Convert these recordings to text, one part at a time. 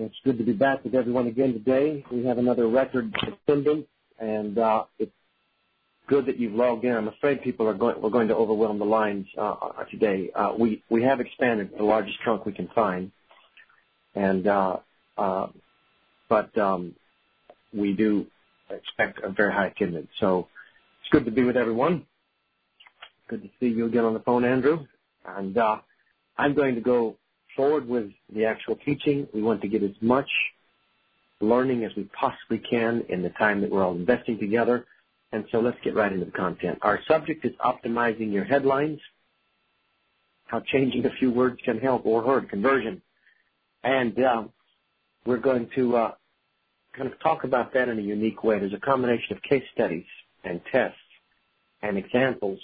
It's good to be back with everyone again today. We have another record attendance, and uh, it's good that you've logged in. I'm afraid people are going. We're going to overwhelm the lines uh, today. Uh, we we have expanded the largest trunk we can find, and uh, uh, but um, we do expect a very high attendance. So it's good to be with everyone. Good to see you again on the phone, Andrew. And uh, I'm going to go forward with the actual teaching. We want to get as much learning as we possibly can in the time that we're all investing together. And so let's get right into the content. Our subject is optimizing your headlines, how changing a few words can help or hurt conversion. And uh, we're going to uh, kind of talk about that in a unique way. There's a combination of case studies and tests and examples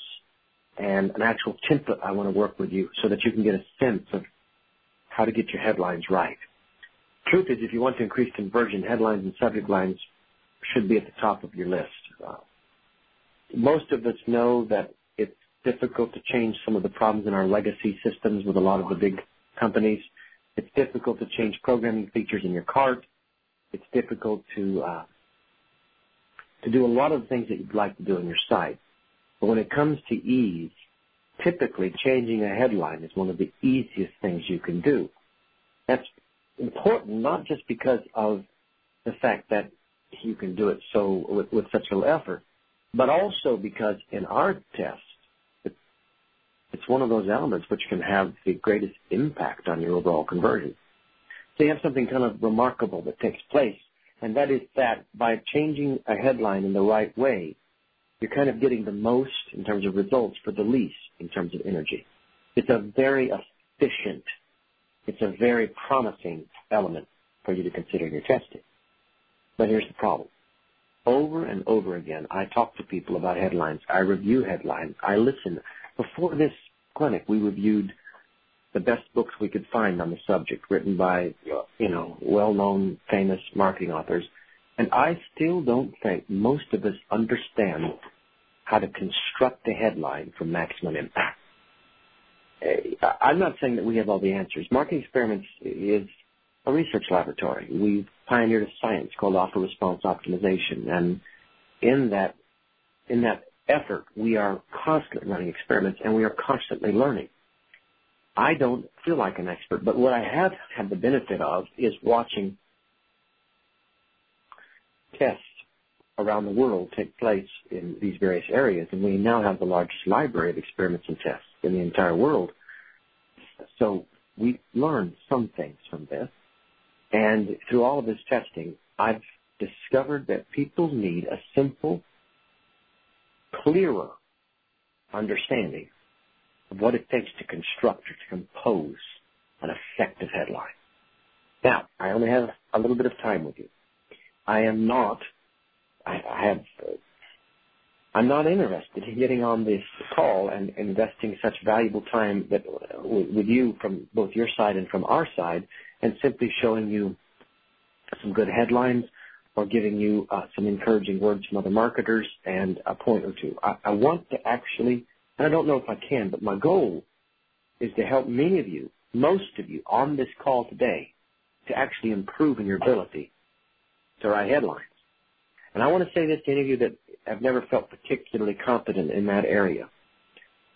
and an actual template I want to work with you so that you can get a sense of how to get your headlines right. Truth is, if you want to increase conversion, headlines and subject lines should be at the top of your list. Uh, most of us know that it's difficult to change some of the problems in our legacy systems with a lot of the big companies. It's difficult to change programming features in your cart. It's difficult to uh, to do a lot of the things that you'd like to do on your site. But when it comes to ease, typically changing a headline is one of the easiest things you can do. That's important not just because of the fact that you can do it so with, with such little effort, but also because in our test, it's one of those elements which can have the greatest impact on your overall conversion. So you have something kind of remarkable that takes place, and that is that by changing a headline in the right way, you're kind of getting the most in terms of results for the least in terms of energy. It's a very efficient, it's a very promising element for you to consider in your testing. But here's the problem. Over and over again, I talk to people about headlines. I review headlines. I listen. Before this clinic, we reviewed the best books we could find on the subject, written by, you know, well-known, famous marketing authors. And I still don't think most of us understand how to construct a headline for maximum impact. I'm not saying that we have all the answers. Marketing Experiments is a research laboratory. We've pioneered a science called offer response optimization, and in that in that effort, we are constantly running experiments and we are constantly learning. I don't feel like an expert, but what I have had the benefit of is watching tests around the world take place in these various areas, and we now have the largest library of experiments and tests in the entire world. So we learned some things from this, and through all of this testing, I've discovered that people need a simple, clearer understanding of what it takes to construct or to compose an effective headline. Now, I only have a little bit of time with you. I am not I, I have, I'm not interested in getting on this call and investing such valuable time that with you from both your side and from our side, and simply showing you some good headlines or giving you uh, some encouraging words from other marketers and a point or two. I, I want to actually, and I don't know if I can, but my goal is to help many of you, most of you on this call today, to actually improve in your ability to write headlines. And I want to say this to any of you that have never felt particularly confident in that area.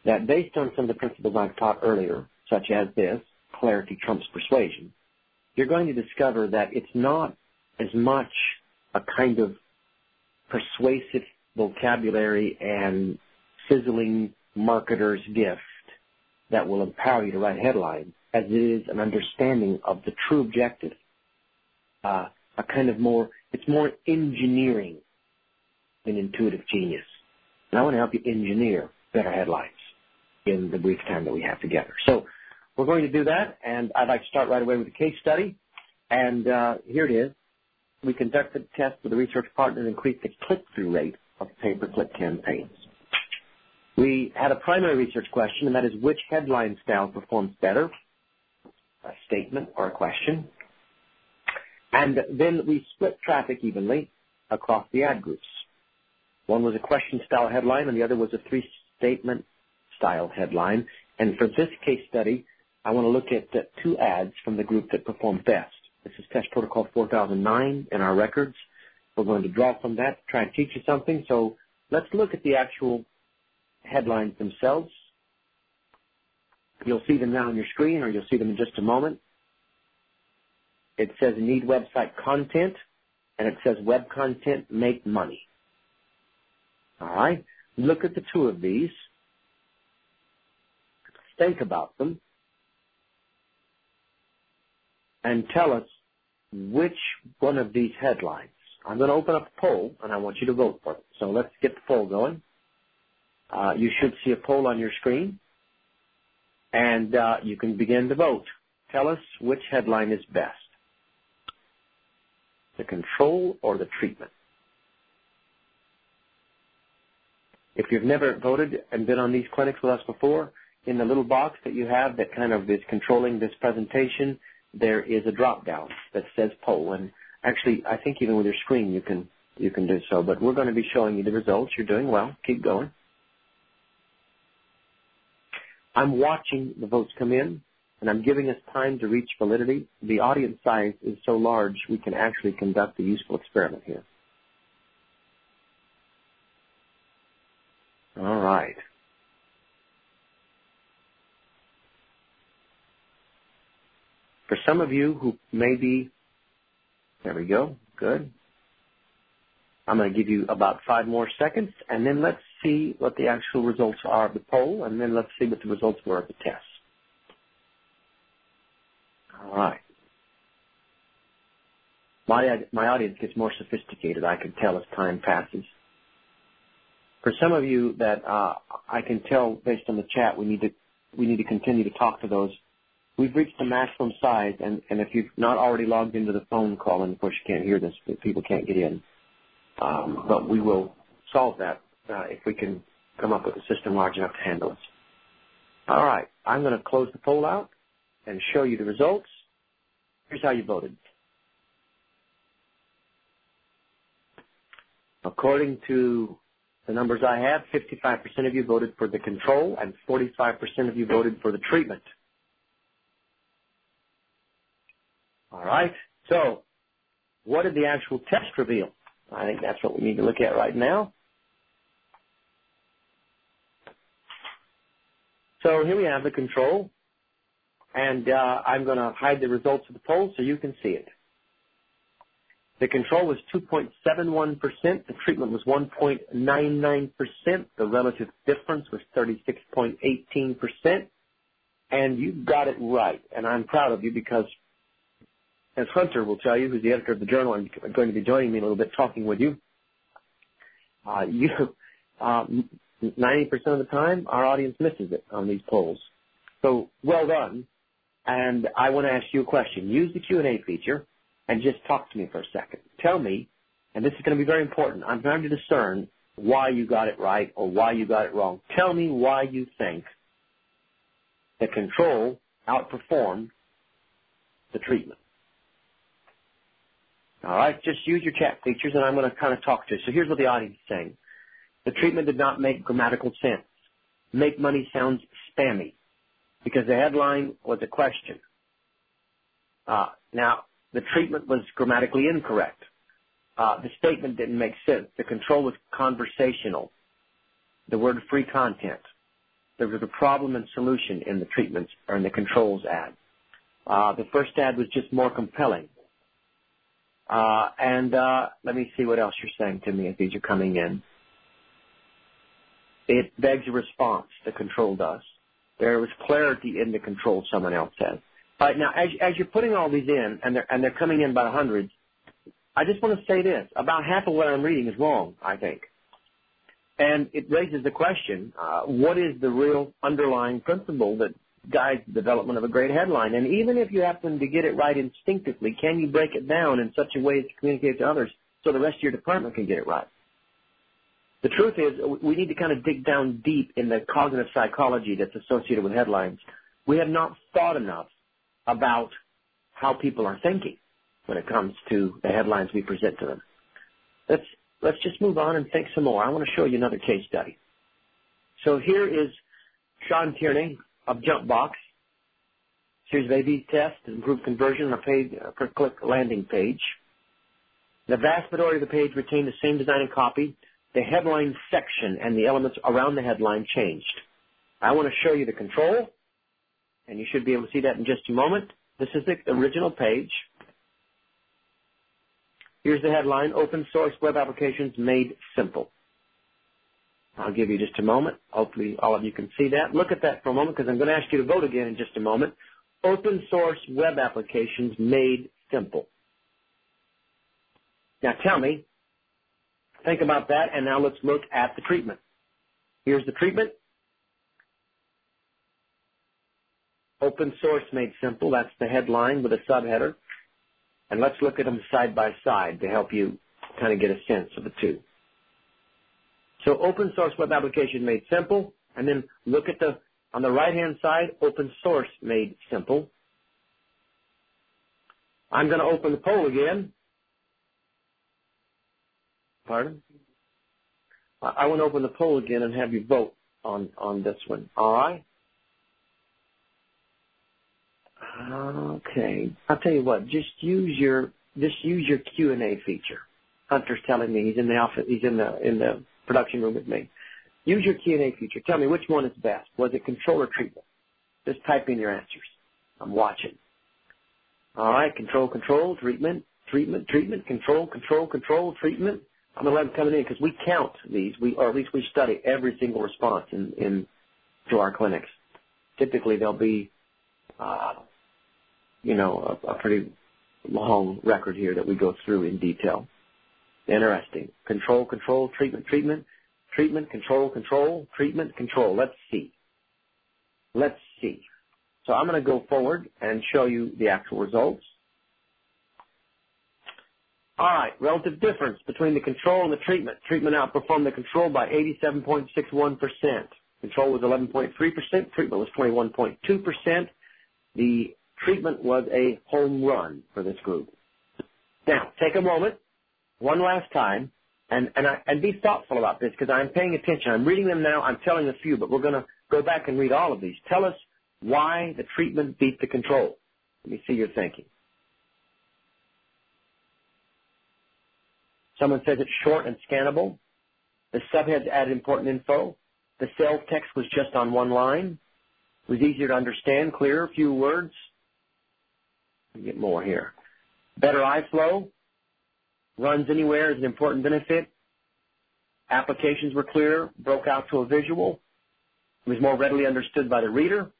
That based on some of the principles I've taught earlier, such as this, clarity trumps persuasion, you're going to discover that it's not as much a kind of persuasive vocabulary and sizzling marketer's gift that will empower you to write headlines as it is an understanding of the true objective, uh, a kind of more it's more engineering than intuitive genius. And I want to help you engineer better headlines in the brief time that we have together. So we're going to do that, and I'd like to start right away with a case study. And uh, here it is. We conducted a test with a research partner to increase the click-through rate of pay-per-click campaigns. We had a primary research question, and that is which headline style performs better, a statement or a question, and then we split traffic evenly across the ad groups. One was a question style headline and the other was a three statement style headline. And for this case study, I want to look at uh, two ads from the group that performed best. This is test protocol 4009 in our records. We're going to draw from that, to try and teach you something. So let's look at the actual headlines themselves. You'll see them now on your screen or you'll see them in just a moment. It says need website content and it says web content make money. All right. Look at the two of these. Think about them. And tell us which one of these headlines. I'm going to open up a poll and I want you to vote for it. So let's get the poll going. Uh, you should see a poll on your screen and uh, you can begin to vote. Tell us which headline is best. The control or the treatment? If you've never voted and been on these clinics with us before, in the little box that you have that kind of is controlling this presentation, there is a drop down that says poll. And actually, I think even with your screen you can you can do so. But we're going to be showing you the results. You're doing well. Keep going. I'm watching the votes come in, and I'm giving us time to reach validity. The audience size is so large we can actually conduct a useful experiment here. All right. For some of you who may be, there we go, good. I'm going to give you about five more seconds, and then let's see what the actual results are of the poll, and then let's see what the results were of the test. All right. My, my audience gets more sophisticated, I can tell as time passes for some of you that uh, I can tell based on the chat, we need to we need to continue to talk to those. We've reached the maximum size, and, and if you've not already logged into the phone call, and of course you can't hear this, people can't get in, um, but we will solve that uh, if we can come up with a system large enough to handle it. All right, I'm going to close the poll out and show you the results. Here's how you voted. According to the numbers I have, 55% of you voted for the control and 45% of you voted for the treatment. All right. So, what did the actual test reveal? I think that's what we need to look at right now. So here we have the control, and uh, I'm going to hide the results of the poll so you can see it. The control was 2.71%. The treatment was 1.99%. The relative difference was 36.18%. And you got it right. And I'm proud of you because, as Hunter will tell you, who's the editor of the journal and going to be joining me in a little bit talking with you, uh, you, uh, 90% of the time, our audience misses it on these polls. So well done. And I want to ask you a question. Use the Q&A feature and just talk to me for a second. Tell me, and this is going to be very important, I'm trying to discern why you got it right or why you got it wrong. Tell me why you think the control outperformed the treatment. All right, just use your chat features and I'm going to kind of talk to you. So here's what the audience is saying. The treatment did not make grammatical sense. Make money sounds spammy because the headline was a question. Uh, now, the treatment was grammatically incorrect. Uh, the statement didn't make sense. The control was conversational. The word free content. There was a problem and solution in the treatments or in the controls ad. Uh, the first ad was just more compelling. Uh, and uh, let me see what else you're saying to me as these are coming in. It begs a response. The control does. There was clarity in the control. Someone else. All right, now as, you're putting all these in, and they're, and they're coming in by hundreds, I just want to say this. About half of what I'm reading is wrong, I think. And it raises the question, uh, what is the real underlying principle that guides the development of a great headline? And even if you happen to get it right instinctively, can you break it down in such a way as to communicate to others so the rest of your department can get it right? The truth is, we need to kind of dig down deep in the cognitive psychology that's associated with headlines. We have not thought enough about how people are thinking when it comes to the headlines we present to them. Let's, let's just move on and think some more. I want to show you another case study. So here is Sean Tierney of Jumpbox series of A-B tests to improve conversion on a paid per-click landing page. The vast majority of the page retained the same design and copy. The headline section and the elements around the headline changed. I want to show you the control, and you should be able to see that in just a moment. This is the original page. Here's the headline, Open Source Web Applications Made Simple. I'll give you just a moment. Hopefully all of you can see that. Look at that for a moment because I'm going to ask you to vote again in just a moment. Open source web applications made simple. Now tell me, think about that and now let's look at the treatment. Here's the treatment. Open source made simple. That's the headline with a subheader. And let's look at them side by side to help you kind of get a sense of the two. So open source web application made simple, and then look at the, on the right hand side, open source made simple. I'm going to open the poll again. Pardon? I want to open the poll again and have you vote on, on this one. All right? Okay. I'll tell you what. Just use your just use your Q and A feature. Hunter's telling me he's in the office. He's in the in the production room with me. Use your Q and A feature. Tell me which one is best. Was it control or treatment? Just type in your answers. I'm watching. All right. Control, control, treatment, treatment, treatment, control, control, control, treatment. I'm gonna let them coming in because we count these. We or at least we study every single response in in to our clinics. Typically, there'll be uh, you know, a, a pretty long record here that we go through in detail. Interesting. Control, control, treatment, treatment, treatment, control, control, treatment, control. Let's see. Let's see. So I'm going to go forward and show you the actual results. All right, relative difference between the control and the treatment. Treatment outperformed the control by 87.61%. Control was 11.3%, treatment was 21.2%. The treatment was a home run for this group. Now, take a moment, one last time, and, and, I, and be thoughtful about this because I'm paying attention. I'm reading them now. I'm telling a few, but we're going to go back and read all of these. Tell us why the treatment beat the control. Let me see your thinking. Someone says it's short and scannable. The subheads added important info. The sales text was just on one line. It was easier to understand, clearer, few words We get more here. Better eye flow. Runs anywhere is an important benefit. Applications were clear, broke out to a visual. It was more readily understood by the reader.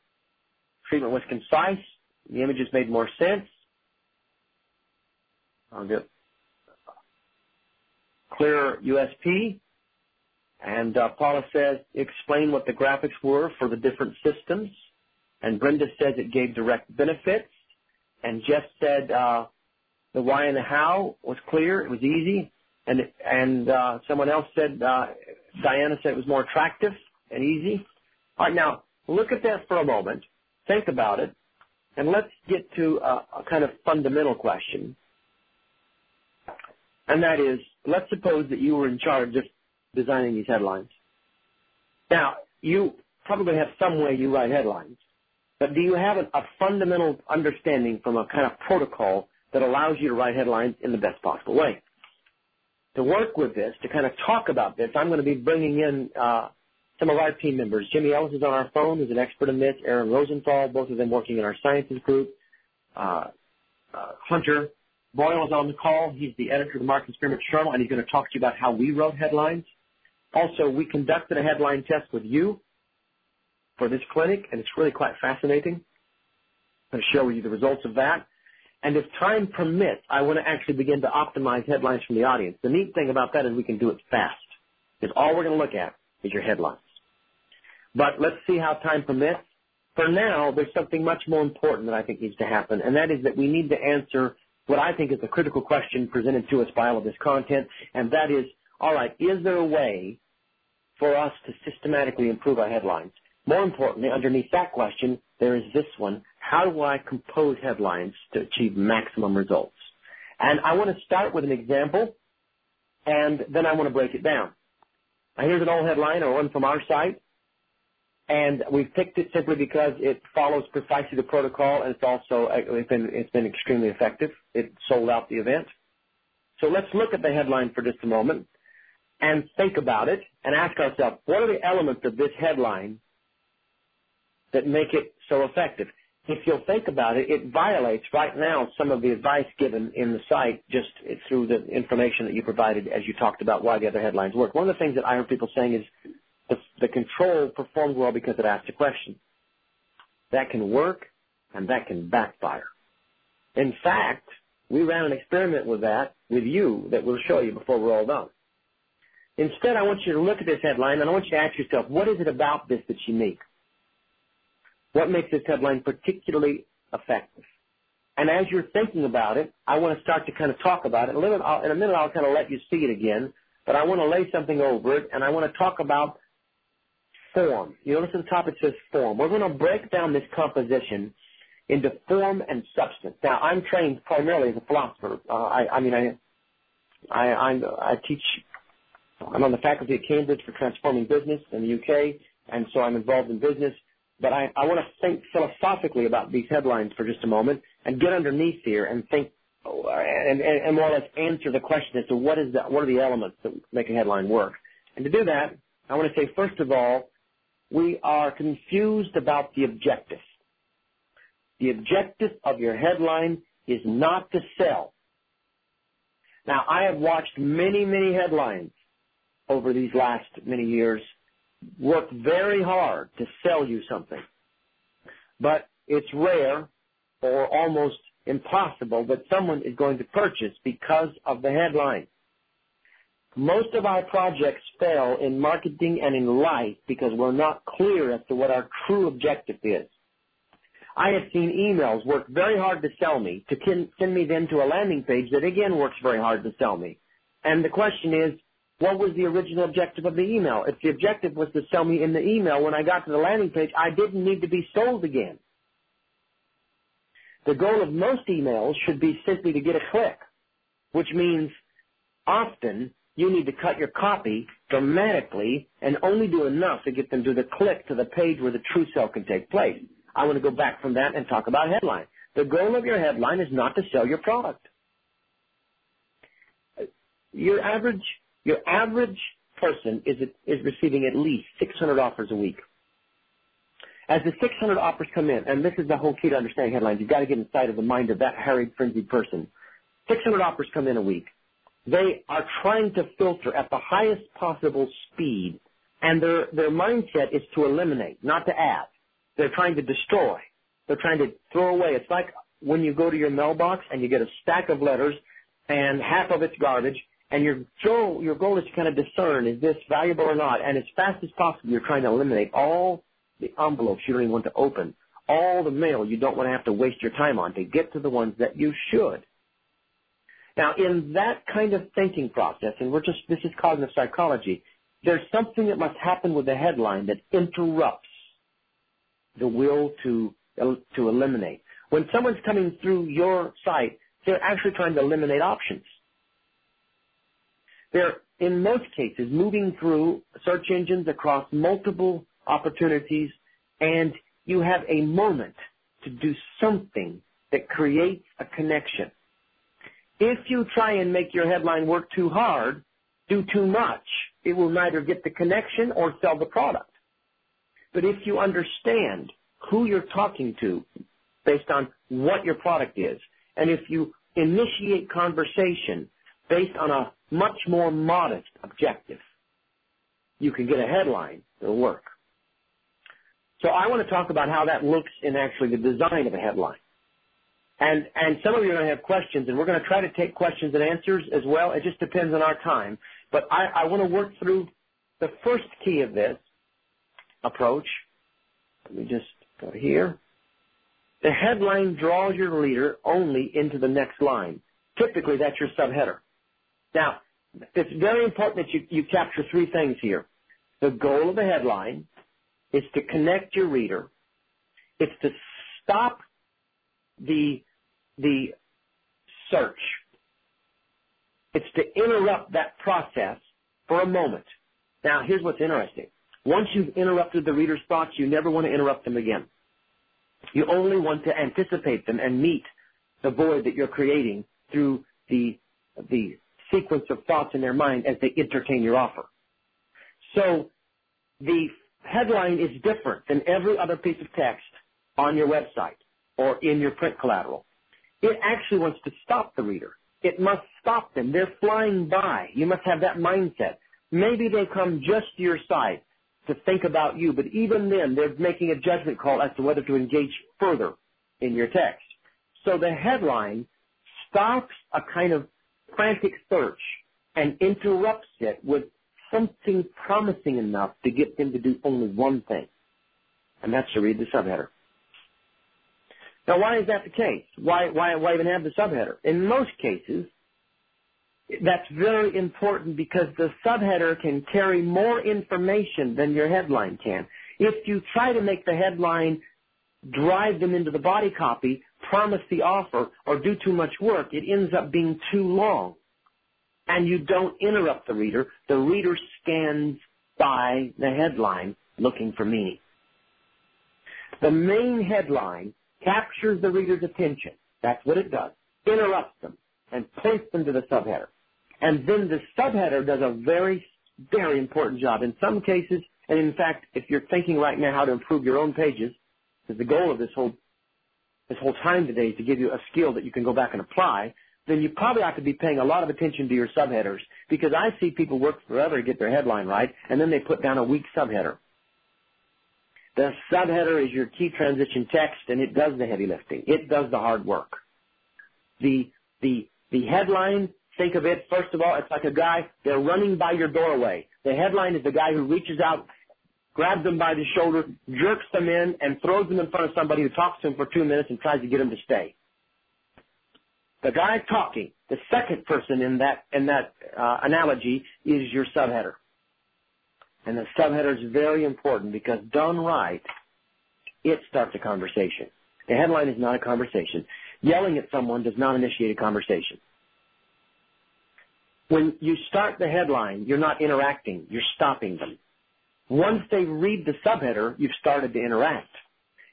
Treatment was concise. The images made more sense. I'll get clearer USP. And uh, Paula says, explain what the graphics were for the different systems. And Brenda says it gave direct benefits and Jeff said uh, the why and the how was clear. It was easy. And and uh, someone else said Diana said it was more attractive and easy. All right, now look at that for a moment. Think about it, and let's get to a kind of fundamental question. And that is, let's suppose that you were in charge of designing these headlines. Now, you probably have some way you write headlines. But do you have a, fundamental understanding from a kind of protocol that allows you to write headlines in the best possible way? To work with this, to kind of talk about this, I'm going to be bringing in uh, some of our team members. Jimmy Ellis is on our phone, who's an expert in this. Aaron Rosenthal, both of them working in our sciences group. Uh, uh, Hunter Boyle is on the call. He's the editor of the Market Experiment Journal, and he's going to talk to you about how we wrote headlines. Also, we conducted a headline test with you for this clinic, and it's really quite fascinating. I'm going to show you the results of that. And if time permits, I want to actually begin to optimize headlines from the audience. The neat thing about that is we can do it fast. Because all we're going to look at is your headlines. But let's see how time permits. For now, there's something much more important that I think needs to happen, and that is that we need to answer what I think is the critical question presented to us by all of this content, and that is, all right, is there a way for us to systematically improve our headlines? More importantly, underneath that question, there is this one. How do I compose headlines to achieve maximum results? And I want to start with an example, and then I want to break it down. Now, here's an old headline or one from our site. And we've picked it simply because it follows precisely the protocol, and it's also it's been extremely effective. It sold out the event. So let's look at the headline for just a moment and think about it and ask ourselves, what are the elements of this headline that make it so effective? If you'll think about it, it violates right now some of the advice given in the site just through the information that you provided as you talked about why the other headlines work. One of the things that I heard people saying is the, the control performed well because it asked a question. That can work and that can backfire. In fact, we ran an experiment with that with you that we'll show you before we're all done. Instead, I want you to look at this headline and I want you to ask yourself, what is it about this that's unique? What makes this headline particularly effective? And as you're thinking about it, I want to start to kind of talk about it. A, I'll, in a minute, I'll kind of let you see it again, but I want to lay something over it, and I want to talk about form. You notice at the top it says form. We're going to break down this composition into form and substance. Now, I'm trained primarily as a philosopher. Uh, I, I mean, I, I, I, I teach. I'm on the faculty at Cambridge for transforming business in the UK, and so I'm involved in business. But I, I want to think philosophically about these headlines for just a moment and get underneath here and think and, and, and more or less answer the question as to what is the, what are the elements that make a headline work. And to do that, I want to say first of all, we are confused about the objective. The objective of your headline is not to sell. Now, I have watched many, many headlines over these last many years work very hard to sell you something. But it's rare or almost impossible that someone is going to purchase because of the headline. Most of our projects fail in marketing and in life because we're not clear as to what our true objective is. I have seen emails work very hard to sell me to send me then to a landing page that again works very hard to sell me. And the question is, what was the original objective of the email? If the objective was to sell me in the email, when I got to the landing page, I didn't need to be sold again. The goal of most emails should be simply to get a click, which means often you need to cut your copy dramatically and only do enough to get them to the click to the page where the true sale can take place. I want to go back from that and talk about headline. The goal of your headline is not to sell your product. Your average your average person is, is receiving at least 600 offers a week. As the 600 offers come in, and this is the whole key to understanding headlines, you've got to get inside of the mind of that harried, frenzied person. 600 offers come in a week. They are trying to filter at the highest possible speed, and their, their mindset is to eliminate, not to add. They're trying to destroy. They're trying to throw away. It's like when you go to your mailbox and you get a stack of letters and half of it's garbage and your goal, your goal is to kind of discern is this valuable or not, and as fast as possible you're trying to eliminate all the envelopes you don't even want to open, all the mail you don't want to have to waste your time on to get to the ones that you should. Now, in that kind of thinking process, and we're just this is cognitive psychology, there's something that must happen with the headline that interrupts the will to to eliminate. When someone's coming through your site, they're actually trying to eliminate options. They're, in most cases, moving through search engines across multiple opportunities, and you have a moment to do something that creates a connection. If you try and make your headline work too hard, do too much, it will neither get the connection or sell the product. But if you understand who you're talking to based on what your product is, and if you initiate conversation based on a much more modest objective. You can get a headline that'll work. So I want to talk about how that looks in actually the design of a headline. And, and some of you are going to have questions, and we're going to try to take questions and answers as well. It just depends on our time. But I, want to work through the first key of this approach. Let me just go here. The headline draws your reader only into the next line. Typically, that's your subheader. Now, it's very important that you, you capture three things here. The goal of the headline is to connect your reader. It's to stop the, the search. It's to interrupt that process for a moment. Now, here's what's interesting. Once you've interrupted the reader's thoughts, you never want to interrupt them again. You only want to anticipate them and meet the void that you're creating through the, the sequence of thoughts in their mind as they entertain your offer. So the headline is different than every other piece of text on your website or in your print collateral. It actually wants to stop the reader. It must stop them. They're flying by. You must have that mindset. Maybe they come just to your site to think about you, but even then they're making a judgment call as to whether to engage further in your text. So the headline stops a kind of frantic search and interrupts it with something promising enough to get them to do only one thing, and that's to read the subheader. Now, why is that the case? Why, why, why even have the subheader? In most cases, that's very important because the subheader can carry more information than your headline can. If you try to make the headline drive them into the body copy, promise the offer, or do too much work, it ends up being too long. And you don't interrupt the reader. The reader scans by the headline looking for meaning. The main headline captures the reader's attention. That's what it does. Interrupts them and points them to the subheader. And then the subheader does a very, very important job. In some cases, and in fact, if you're thinking right now how to improve your own pages, because the goal of this whole this whole time today is to give you a skill that you can go back and apply, then you probably ought to be paying a lot of attention to your subheaders because I see people work forever to get their headline right, and then they put down a weak subheader. The subheader is your key transition text, and it does the heavy lifting. It does the hard work. The the the headline, think of it first of all, it's like a guy they're running by your doorway. The headline is the guy who reaches out, grabs them by the shoulder, jerks them in, and throws them in front of somebody who talks to him for two minutes and tries to get them to stay. The guy talking, the second person in that in that uh, analogy is your subheader. And the subheader is very important because done right, it starts a conversation. The headline is not a conversation. Yelling at someone does not initiate a conversation. When you start the headline, you're not interacting, you're stopping them. Once they read the subheader, you've started to interact.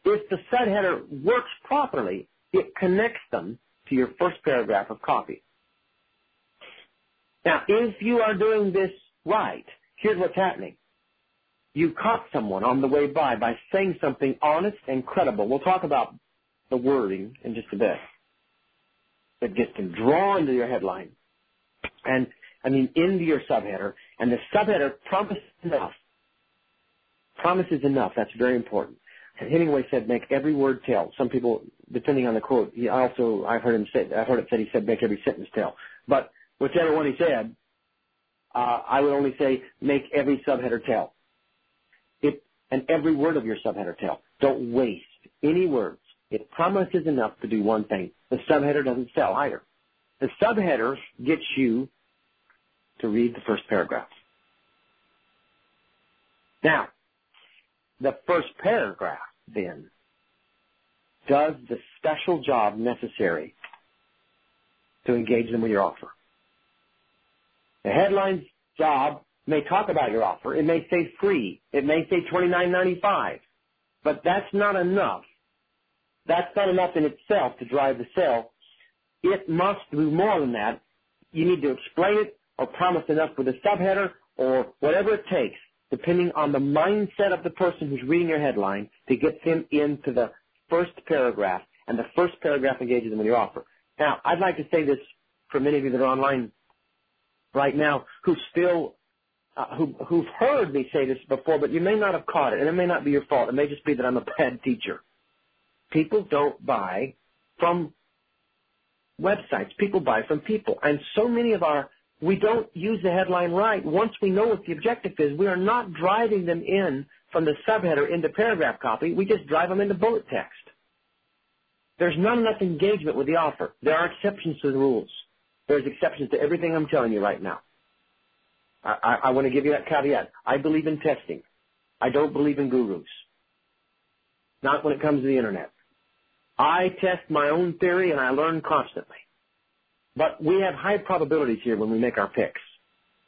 If the subheader works properly, it connects them to your first paragraph of copy. Now, if you are doing this right, here's what's happening you caught someone on the way by by saying something honest and credible. We'll talk about the wording in just a bit. That gets them drawn to your headline. And, I mean, into your subheader. And the subheader promises enough. Promises enough. That's very important. And Hemingway said, make every word tell. Some people, depending on the quote, he also, I've heard him say, I've heard it said he said, make every sentence tell. But whichever one he said, uh, I would only say, make every subheader tell and every word of your subheader tell. Don't waste any words. It promises enough to do one thing. The subheader doesn't sell either. The subheader gets you to read the first paragraph. Now, the first paragraph then does the special job necessary to engage them with your offer. The headline's job may talk about your offer. It may say free. It may say twenty nine ninety five. But that's not enough. That's not enough in itself to drive the sale. It must do more than that. You need to explain it or promise enough with a subheader or whatever it takes, depending on the mindset of the person who's reading your headline, to get them into the first paragraph, and the first paragraph engages them with your offer. Now, I'd like to say this for many of you that are online right now who still uh, who, who've heard me say this before, but you may not have caught it, and it may not be your fault. It may just be that I'm a bad teacher. People don't buy from websites. People buy from people. And so many of our, we don't use the headline right. Once we know what the objective is, we are not driving them in from the subheader into paragraph copy. We just drive them into bullet text. There's not enough engagement with the offer. There are exceptions to the rules. There's exceptions to everything I'm telling you right now. I, I want to give you that caveat. I believe in testing. I don't believe in gurus. Not when it comes to the internet. I test my own theory and I learn constantly. But we have high probabilities here when we make our picks.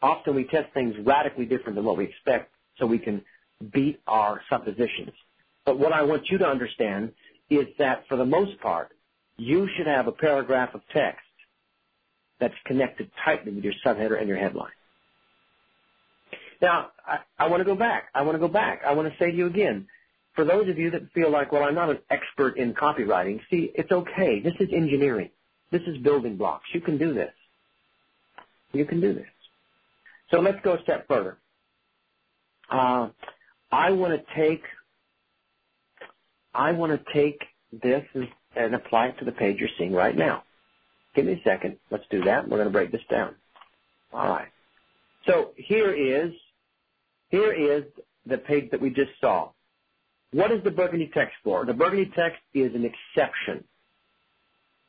Often we test things radically different than what we expect so we can beat our suppositions. But what I want you to understand is that for the most part, you should have a paragraph of text that's connected tightly with your subheader and your headline. Now, I, I want to go back. I want to go back. I want to say to you again, for those of you that feel like, well, I'm not an expert in copywriting, see, it's okay. This is engineering. This is building blocks. You can do this. You can do this. So let's go a step further. Uh, I want to take, I want to take this and, and apply it to the page you're seeing right now. Give me a second. Let's do that. We're going to break this down. All right. So here is, here is the page that we just saw. What is the Burgundy text for? The Burgundy text is an exception.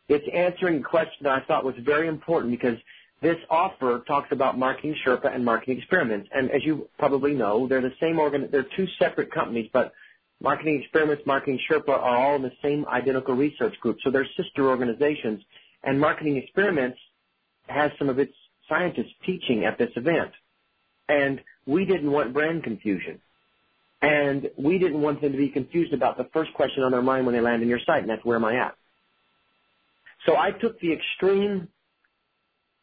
It's answering a question that I thought was very important because this offer talks about marketing Sherpa and marketing experiments. And as you probably know, they're the same organ, they're two separate companies, but marketing experiments, marketing Sherpa are all in the same identical research group. So they're sister organizations. And marketing experiments has some of its scientists teaching at this event. And we didn't want brand confusion. And we didn't want them to be confused about the first question on their mind when they land in your site, and that's where am I at? So I took the extreme,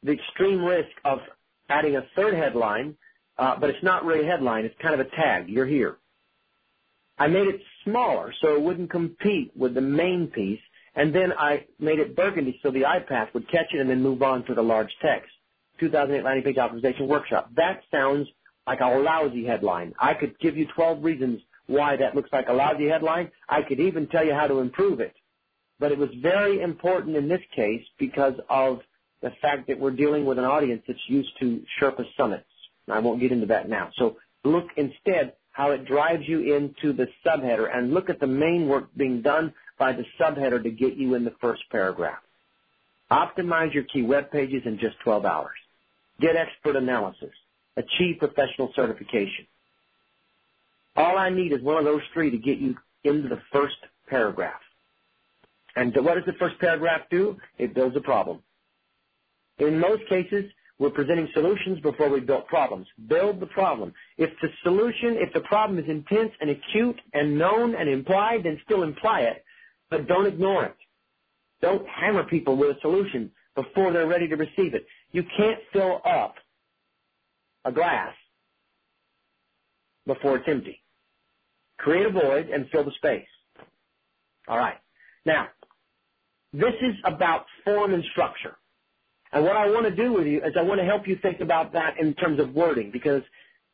the extreme risk of adding a third headline, uh, but it's not really a headline. It's kind of a tag. You're here. I made it smaller so it wouldn't compete with the main piece, and then I made it burgundy so the eye path would catch it and then move on to the large text. 2008 landing page optimization workshop. That sounds like a lousy headline. I could give you 12 reasons why that looks like a lousy headline. I could even tell you how to improve it. But it was very important in this case because of the fact that we're dealing with an audience that's used to Sherpa summits. I won't get into that now. So look instead how it drives you into the subheader and look at the main work being done by the subheader to get you in the first paragraph. Optimize your key web pages in just 12 hours. Get expert analysis achieve professional certification. All I need is one of those three to get you into the first paragraph. And what does the first paragraph do? It builds a problem. In most cases, we're presenting solutions before we build problems. Build the problem. If the solution, if the problem is intense and acute and known and implied, then still imply it, but don't ignore it. Don't hammer people with a solution before they're ready to receive it. You can't fill up a glass before it's empty. Create a void and fill the space. All right. Now, this is about form and structure. And what I want to do with you is I want to help you think about that in terms of wording because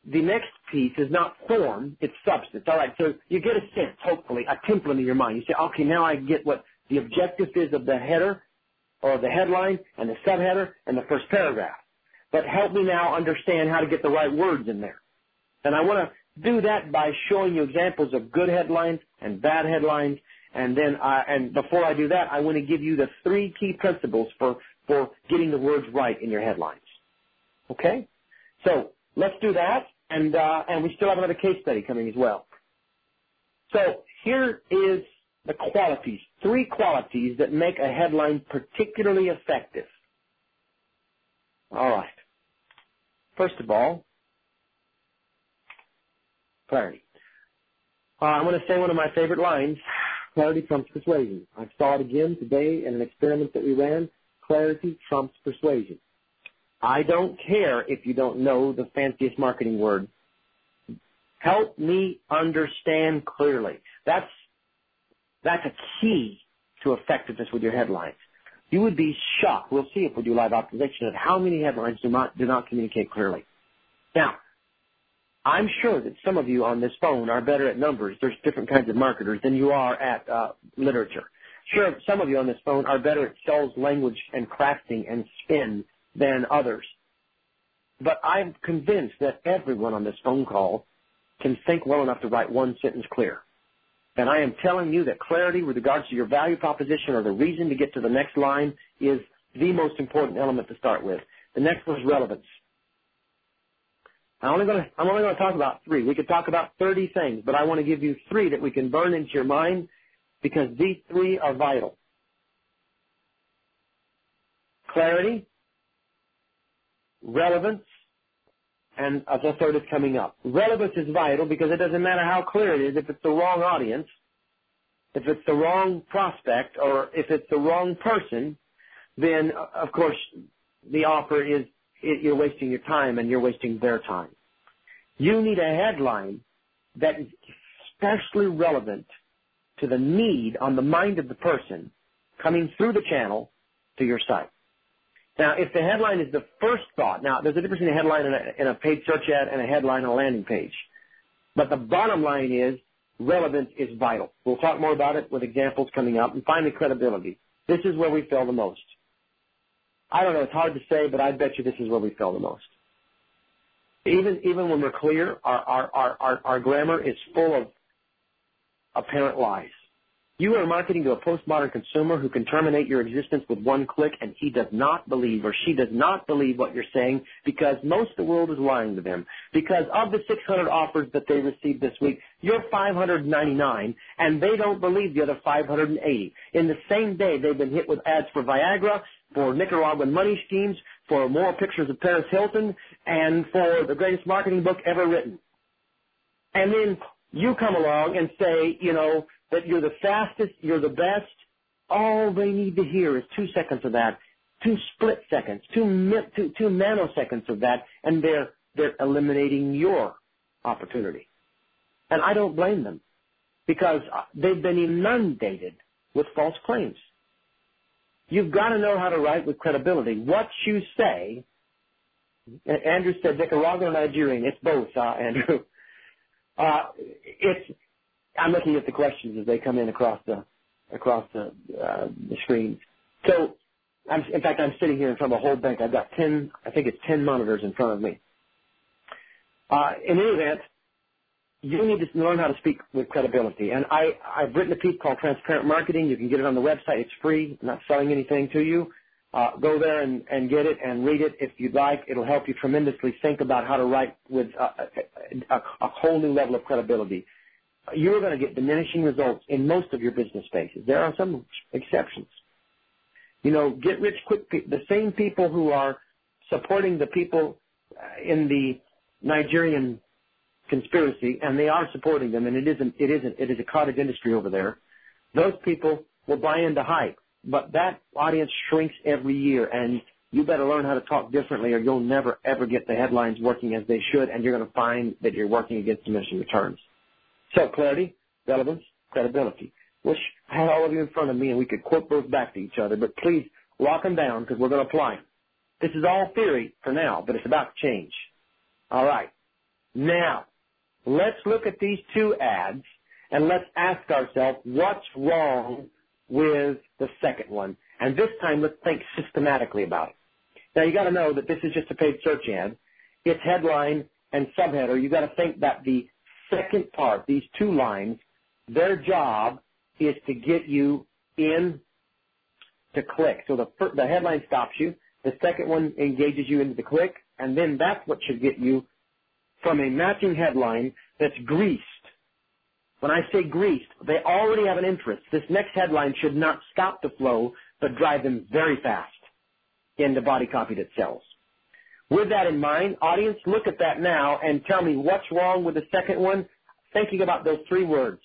the next piece is not form, it's substance. All right, so you get a sense, hopefully, a template in your mind. You say, okay, now I get what the objective is of the header or the headline and the subheader and the first paragraph but help me now understand how to get the right words in there. And I want to do that by showing you examples of good headlines and bad headlines. And then, I, and before I do that, I want to give you the three key principles for, for getting the words right in your headlines. Okay? So let's do that. And, uh, and we still have another case study coming as well. So here is the qualities, three qualities that make a headline particularly effective. All right. First of all, clarity. Uh, I'm going to say one of my favorite lines, clarity trumps persuasion. I saw it again today in an experiment that we ran. Clarity trumps persuasion. I don't care if you don't know the fanciest marketing word. Help me understand clearly. That's, that's a key to effectiveness with your headlines. You would be shocked. We'll see if we do live optimization of how many headlines do not, do not communicate clearly. Now, I'm sure that some of you on this phone are better at numbers. There's different kinds of marketers than you are at uh, literature. Sure, some of you on this phone are better at sales language and crafting and spin than others. But I'm convinced that everyone on this phone call can think well enough to write one sentence clear. And I am telling you that clarity with regards to your value proposition or the reason to get to the next line is the most important element to start with. The next one is relevance. I'm only going to, talk about three. We could talk about 30 things, but I want to give you three that we can burn into your mind because these three are vital. Clarity, relevance, and as a third is coming up. Relevance is vital because it doesn't matter how clear it is if it's the wrong audience, if it's the wrong prospect, or if it's the wrong person, then of course the offer is you're wasting your time and you're wasting their time. You need a headline that is especially relevant to the need on the mind of the person coming through the channel to your site. Now, if the headline is the first thought, now there's a difference in a headline and a, in a paid search ad and a headline on a landing page. But the bottom line is relevance is vital. We'll talk more about it with examples coming up. And finally, credibility. This is where we fail the most. I don't know, it's hard to say, but I bet you this is where we fail the most. Even even when we're clear, our our our our, our grammar is full of apparent lies. You are marketing to a postmodern consumer who can terminate your existence with one click, and he does not believe or she does not believe what you're saying because most of the world is lying to them. Because of the 600 offers that they received this week, you're 599, and they don't believe the other 580. In the same day, they've been hit with ads for Viagra, for Nicaraguan money schemes, for more pictures of Paris Hilton, and for the greatest marketing book ever written. And then you come along and say, you know, that you're the fastest, you're the best. All they need to hear is two seconds of that, two split seconds, two, two, two nanoseconds of that, and they're, they're eliminating your opportunity. And I don't blame them because they've been inundated with false claims. You've got to know how to write with credibility. What you say, Andrew said Nicaraguan or Nigerian. It's both, uh, Andrew. Uh, it's, I'm looking at the questions as they come in across the, across the, uh, the screen. So, I'm, in fact, I'm sitting here in front of a whole bank. I've got 10, I think it's 10 monitors in front of me. Uh, in any event, you need to learn how to speak with credibility. And I, I've written a piece called Transparent Marketing. You can get it on the website. It's free. I'm not selling anything to you. Uh, go there and, and get it and read it if you'd like. It'll help you tremendously think about how to write with a, a, a, a whole new level of credibility. You're going to get diminishing results in most of your business spaces. There are some exceptions. You know, get rich quick. The same people who are supporting the people in the Nigerian conspiracy, and they are supporting them, and it isn't, it isn't, it is a cottage industry over there. Those people will buy into hype, but that audience shrinks every year, and you better learn how to talk differently, or you'll never ever get the headlines working as they should, and you're going to find that you're working against diminishing returns. So clarity, relevance, credibility. Wish I had all of you in front of me and we could quote those back to each other, but please lock them down because we're going to apply them. This is all theory for now, but it's about to change. All right. Now, Let's look at these two ads and let's ask ourselves what's wrong with the second one. And this time let's think systematically about it. Now you gotta know that this is just a paid search ad. It's headline and subheader. You gotta think that the second part, these two lines, their job is to get you in to click. So the, the headline stops you. The second one engages you into the click, and then that's what should get you from a matching headline that's greased. When I say greased, they already have an interest. This next headline should not stop the flow, but drive them very fast into body copy that sells. With that in mind, audience, look at that now and tell me what's wrong with the second one, thinking about those three words.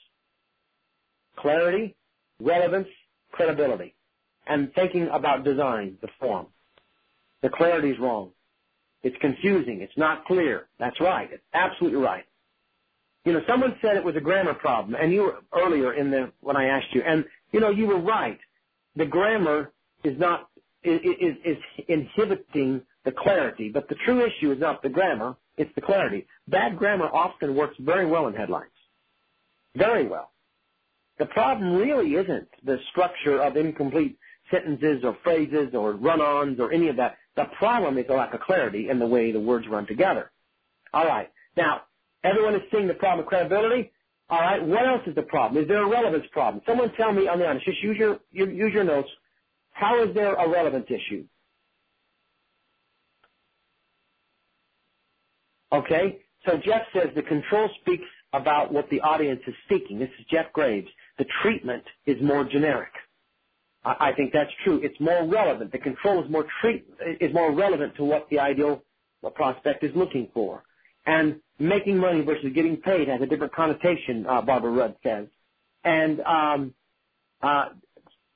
Clarity, relevance, credibility. And thinking about design, the form. The clarity is wrong. It's confusing. It's not clear. That's right. It's absolutely right. You know, someone said it was a grammar problem, and you were earlier in the when I asked you, and you know, you were right. The grammar is not is, is, is inhibiting the clarity, but the true issue is not the grammar; it's the clarity. Bad grammar often works very well in headlines, very well. The problem really isn't the structure of incomplete sentences or phrases or run-ons or any of that. The problem is the lack of clarity in the way the words run together. All right. Now, everyone is seeing the problem of credibility. All right. What else is the problem? Is there a relevance problem? Someone tell me on the honest. Just use your use your notes. How is there a relevance issue? Okay. So Jeff says the control speaks about what the audience is seeking. This is Jeff Graves. The treatment is more generic. I think that's true. It's more relevant. The control is more treat, is more relevant to what the ideal prospect is looking for. And making money versus getting paid has a different connotation, uh, Barbara Rudd says. And um, uh,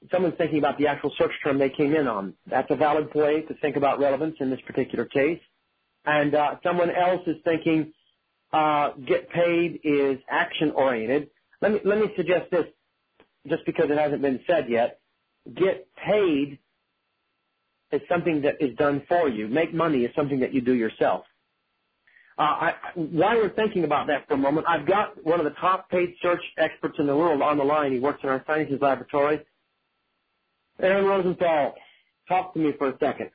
someone's thinking about the actual search term they came in on. That's a valid way to think about relevance in this particular case. And uh, someone else is thinking uh, get paid is action oriented. Let me let me suggest this, just because it hasn't been said yet. Get paid is something that is done for you. Make money is something that you do yourself. Uh, while we're thinking about that for a moment, I've got one of the top paid search experts in the world on the line. He works in our sciences laboratory. Aaron Rosenthal, talk to me for a second.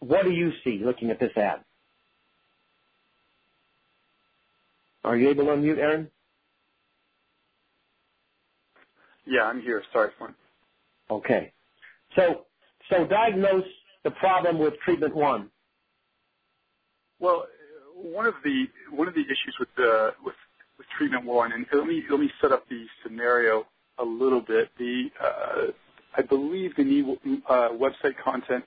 What do you see looking at this ad? Are you able to unmute, Aaron? Yeah, I'm here. Sorry, Flint. Okay. So, so diagnose the problem with treatment one. Well, one of the one of the issues with the with, with treatment one, and let me let me set up the scenario a little bit. The uh, I believe the new uh, website content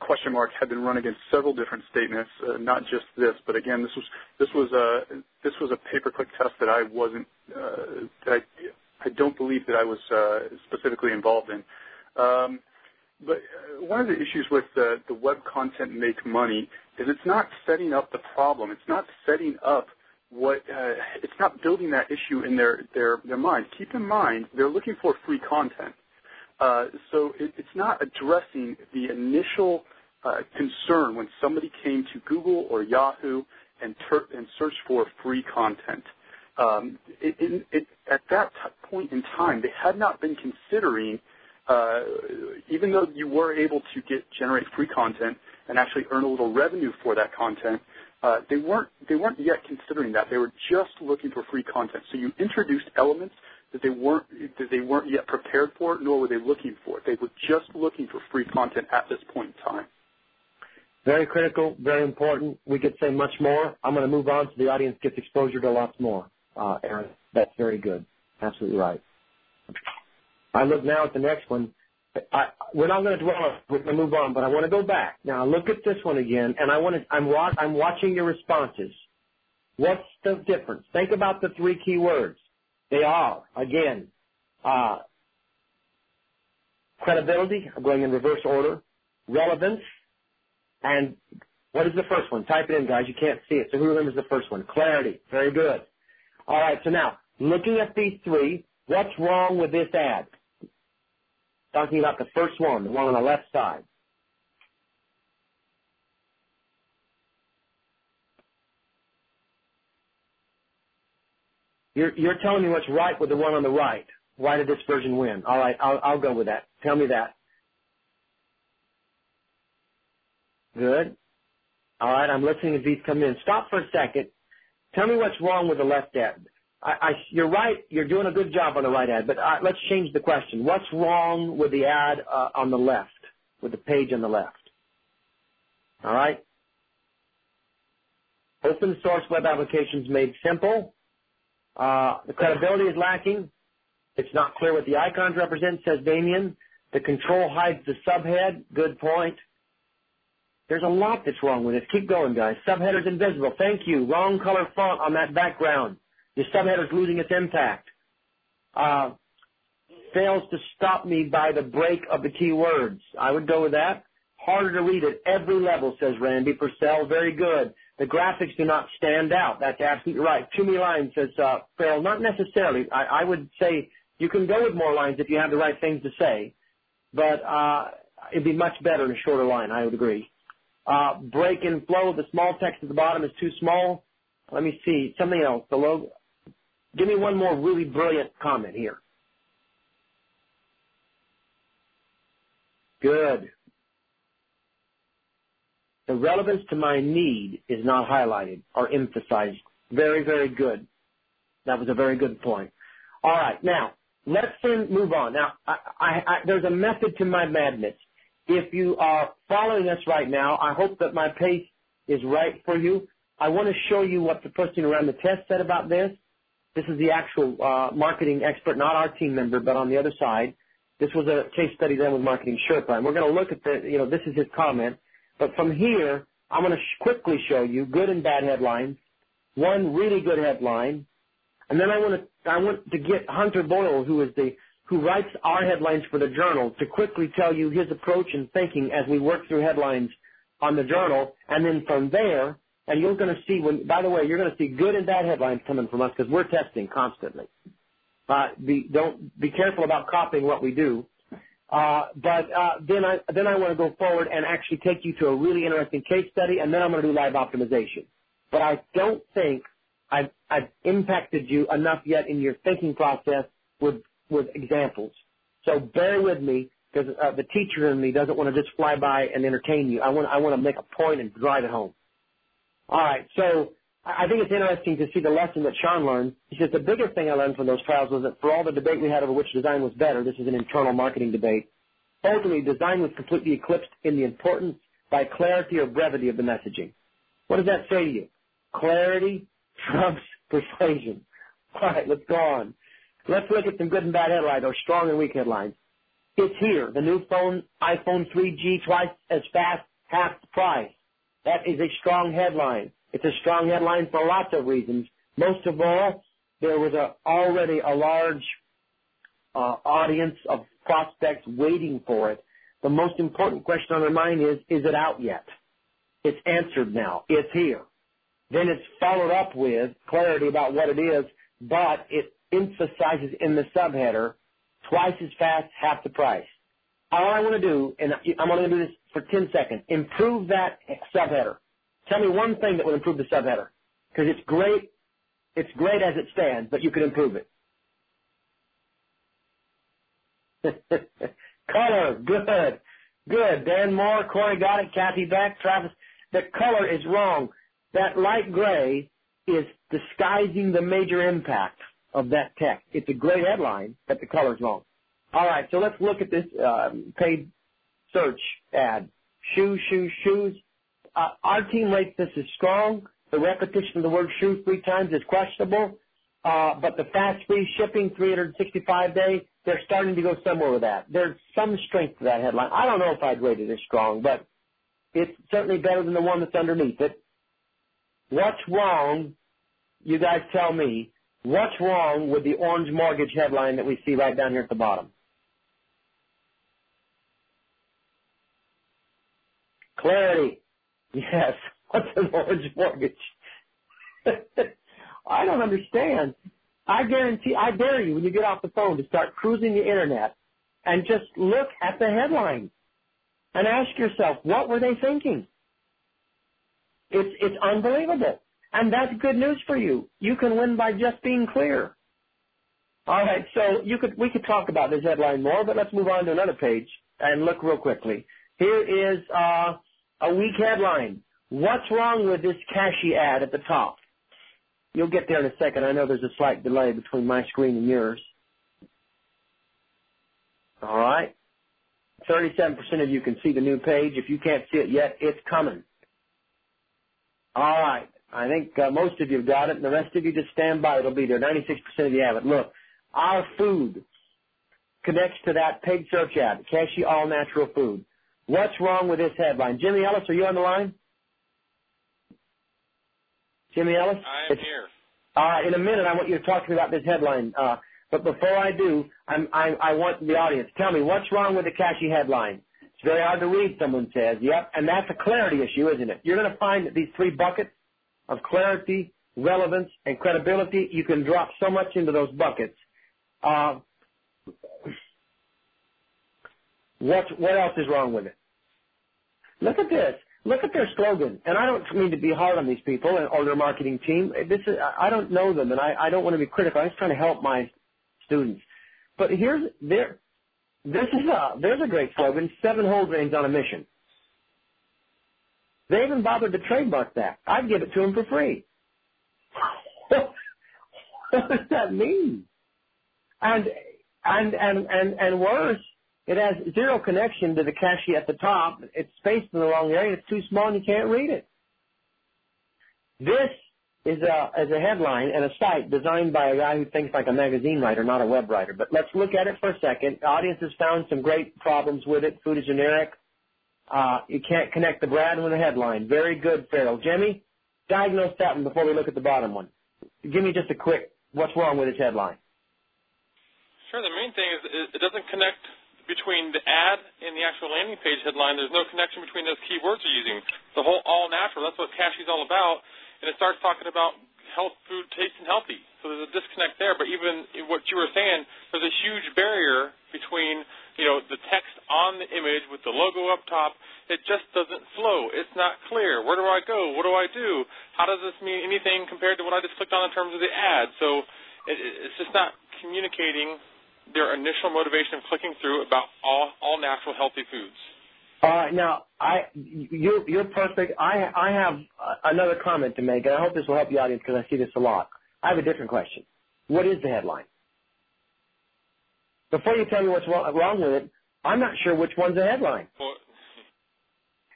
question mark had been run against several different statements, uh, not just this, but again, this was this was a this was a pay-per-click test that I wasn't uh, that I don't believe that I was uh, specifically involved in. Um, but uh, one of the issues with the, web content make money is it's not setting up the problem. It's not setting up what uh, it's not building that issue in their their their mind. Keep in mind they're looking for free content. Uh, so it, it's not addressing the initial uh, concern when somebody came to Google or Yahoo and, ter- and searched for free content. Um, it, it, at that t- point in time, they had not been considering, uh, even though you were able to get generate free content and actually earn a little revenue for that content, uh, they weren't they weren't yet considering that. They were just looking for free content. So you introduced elements that they weren't that they weren't yet prepared for, nor were they looking for it. They were just looking for free content at this point in time. Very critical, very important. We could say much more. I'm going to move on so the audience gets exposure to lots more. Uh, Aaron, that's very good. Absolutely right. I look now at the next one. I, we're not going to dwell on it. We're going to move on, but I want to go back. Now look at this one again, and I want to, I'm, I'm watching your responses. What's the difference? Think about the three key words. They are, again, uh, credibility, I'm going in reverse order, relevance, and what is the first one? Type it in, guys. You can't see it. So who remembers the first one? Clarity. Very good. All right. So now, looking at these three, what's wrong with this ad? Talking about the first one, the one on the left side. You're, you're telling me what's right with the one on the right. Why did this version win? All right, I'll, I'll go with that. Tell me that. Good. All right, I'm listening as these come in. Stop for a second. Tell me what's wrong with the left ad. I, I, you're right. You're doing a good job on the right ad, but uh, let's change the question. What's wrong with the ad uh, on the left, with the page on the left? All right. Open source web applications made simple. Uh, the credibility is lacking. It's not clear what the icons represent, says Damien. The control hides the subhead. Good point. There's a lot that's wrong with this. Keep going, guys. Subheader's invisible. Thank you. Wrong color font on that background. Your subheader's losing its impact. Uh, fails to stop me by the break of the keywords. I would go with that. Harder to read at every level, says Randy Purcell. Very good. The graphics do not stand out. That's absolutely right. Too many lines, says uh, Farrell. Not necessarily. I, I would say you can go with more lines if you have the right things to say, but uh, it'd be much better in a shorter line. I would agree. Uh, break and flow. The small text at the bottom is too small. Let me see something else. The logo. Give me one more really brilliant comment here. Good. The relevance to my need is not highlighted or emphasized. Very, very good. That was a very good point. All right, now let's then move on. Now, I, I, I, there's a method to my madness. If you are following us right now, I hope that my pace is right for you. I want to show you what the person around the test said about this. This is the actual uh, marketing expert, not our team member, but on the other side. This was a case study done with Marketing Sherpa, and we're going to look at the, you know, this is his comment. But from here, I'm going to quickly show you good and bad headlines, one really good headline, and then I want to I want to get Hunter Boyle, who is the who writes our headlines for the journal, to quickly tell you his approach and thinking as we work through headlines on the journal, and then from there, and you're going to see when. By the way, you're going to see good and bad headlines coming from us because we're testing constantly. Uh, be don't be careful about copying what we do. Uh, but uh, then I then I want to go forward and actually take you to a really interesting case study, and then I'm going to do live optimization. But I don't think I've, impacted you enough yet in your thinking process with with examples. So bear with me because uh, the teacher in me doesn't want to just fly by and entertain you. I want I want to make a point and drive it home. All right, so I think it's interesting to see the lesson that Sean learned. He says the biggest thing I learned from those trials was that for all the debate we had over which design was better, this is an internal marketing debate. Ultimately, design was completely eclipsed in the importance by clarity or brevity of the messaging. What does that say to you? Clarity trumps persuasion. All right, let's go on. Let's look at some good and bad headlines, or strong and weak headlines. It's here. The new phone, iPhone 3G, twice as fast, half the price. That is a strong headline. It's a strong headline for lots of reasons. Most of all, there was a, already a large uh, audience of prospects waiting for it. The most important question on their mind is, is it out yet? It's answered now. It's here. Then it's followed up with clarity about what it is, but it emphasizes in the subheader twice as fast, half the price. All I want to do, and I'm only going to do this for 10 seconds, improve that subheader. Tell me one thing that would improve the subheader. Because it's great, it's great as it stands, but you could improve it. color, good, good. Dan Moore, Corey got it, Kathy Beck, Travis. The color is wrong. That light gray is disguising the major impact of that text. It's a great headline, but the color's wrong. All right, so let's look at this um, paid search ad. Shoes, shoes, shoes. Uh, our team rates this as strong. The repetition of the word shoe three times is questionable. Uh, but the fast free shipping, 365 day, they're starting to go somewhere with that. There's some strength to that headline. I don't know if I'd rate it as strong, but it's certainly better than the one that's underneath it. What's wrong? You guys tell me. What's wrong with the orange mortgage headline that we see right down here at the bottom? Clarity. Yes. What's a orange mortgage? I don't understand. I guarantee, I dare you when you get off the phone to start cruising the internet and just look at the headline and ask yourself, what were they thinking? It's, it's unbelievable. And that's good news for you. You can win by just being clear. All right, so you could, we could talk about this headline more, but let's move on to another page and look real quickly. Here is, uh, a weak headline. What's wrong with this Kashi ad at the top? You'll get there in a second. I know there's a slight delay between my screen and yours. All right. 37% of you can see the new page. If you can't see it yet, it's coming. All right. I think uh, most of you have got it, and the rest of you just stand by. It'll be there. 96% of you have it. Look, our food connects to that paid search ad, Kashi All Natural Food. What's wrong with this headline? Jimmy Ellis, are you on the line? Jimmy Ellis? I am here. Right, in a minute, I want you to talk to me about this headline. Uh, but before I do, I'm, I, I want the audience. Tell me, what's wrong with the Kashi headline? It's very hard to read, someone says. Yep, and that's a clarity issue, isn't it? You're going to find that these three buckets of clarity, relevance, and credibility, you can drop so much into those buckets. Uh, what, what else is wrong with it? Look at this. Look at their slogan. And I don't mean to be hard on these people or their marketing team. This is, I don't know them and I, I don't want to be critical. I'm just trying to help my students. But here's, there, this is a, there's a great slogan, seven whole grains on a mission. They even bothered to trademark that. I'd give it to them for free. what does that mean? And, and, and, and, and worse, it has zero connection to the Kashi at the top. It's spaced in the wrong area. It's too small and you can't read it. This is a is a headline and a site designed by a guy who thinks like a magazine writer, not a web writer. But let's look at it for a second. The audience has found some great problems with it. Food is generic. Uh, you can't connect the brand with the headline. Very good, Farrell. Jimmy, diagnose that one before we look at the bottom one. Give me just a quick what's wrong with its headline. Sure. The main thing is it doesn't connect between the ad and the actual landing page headline. There's no connection between those keywords you're using. The whole all natural. That's what Kashi's all about and it starts talking about health food tasting healthy. So there's a disconnect there. But even what you were saying, there's a huge barrier between you know the text on the image with the logo up top. It just doesn't flow. It's not clear. Where do I go? What do I do? How does this mean anything compared to what I just clicked on in terms of the ad? So it, it's just not communicating their initial motivation of clicking through about all all natural healthy foods. Uh, now, I you're you're perfect. I I have another comment to make, and I hope this will help the audience because I see this a lot. I have a different question. What is the headline? Before you tell me what's wrong with it, I'm not sure which one's the headline.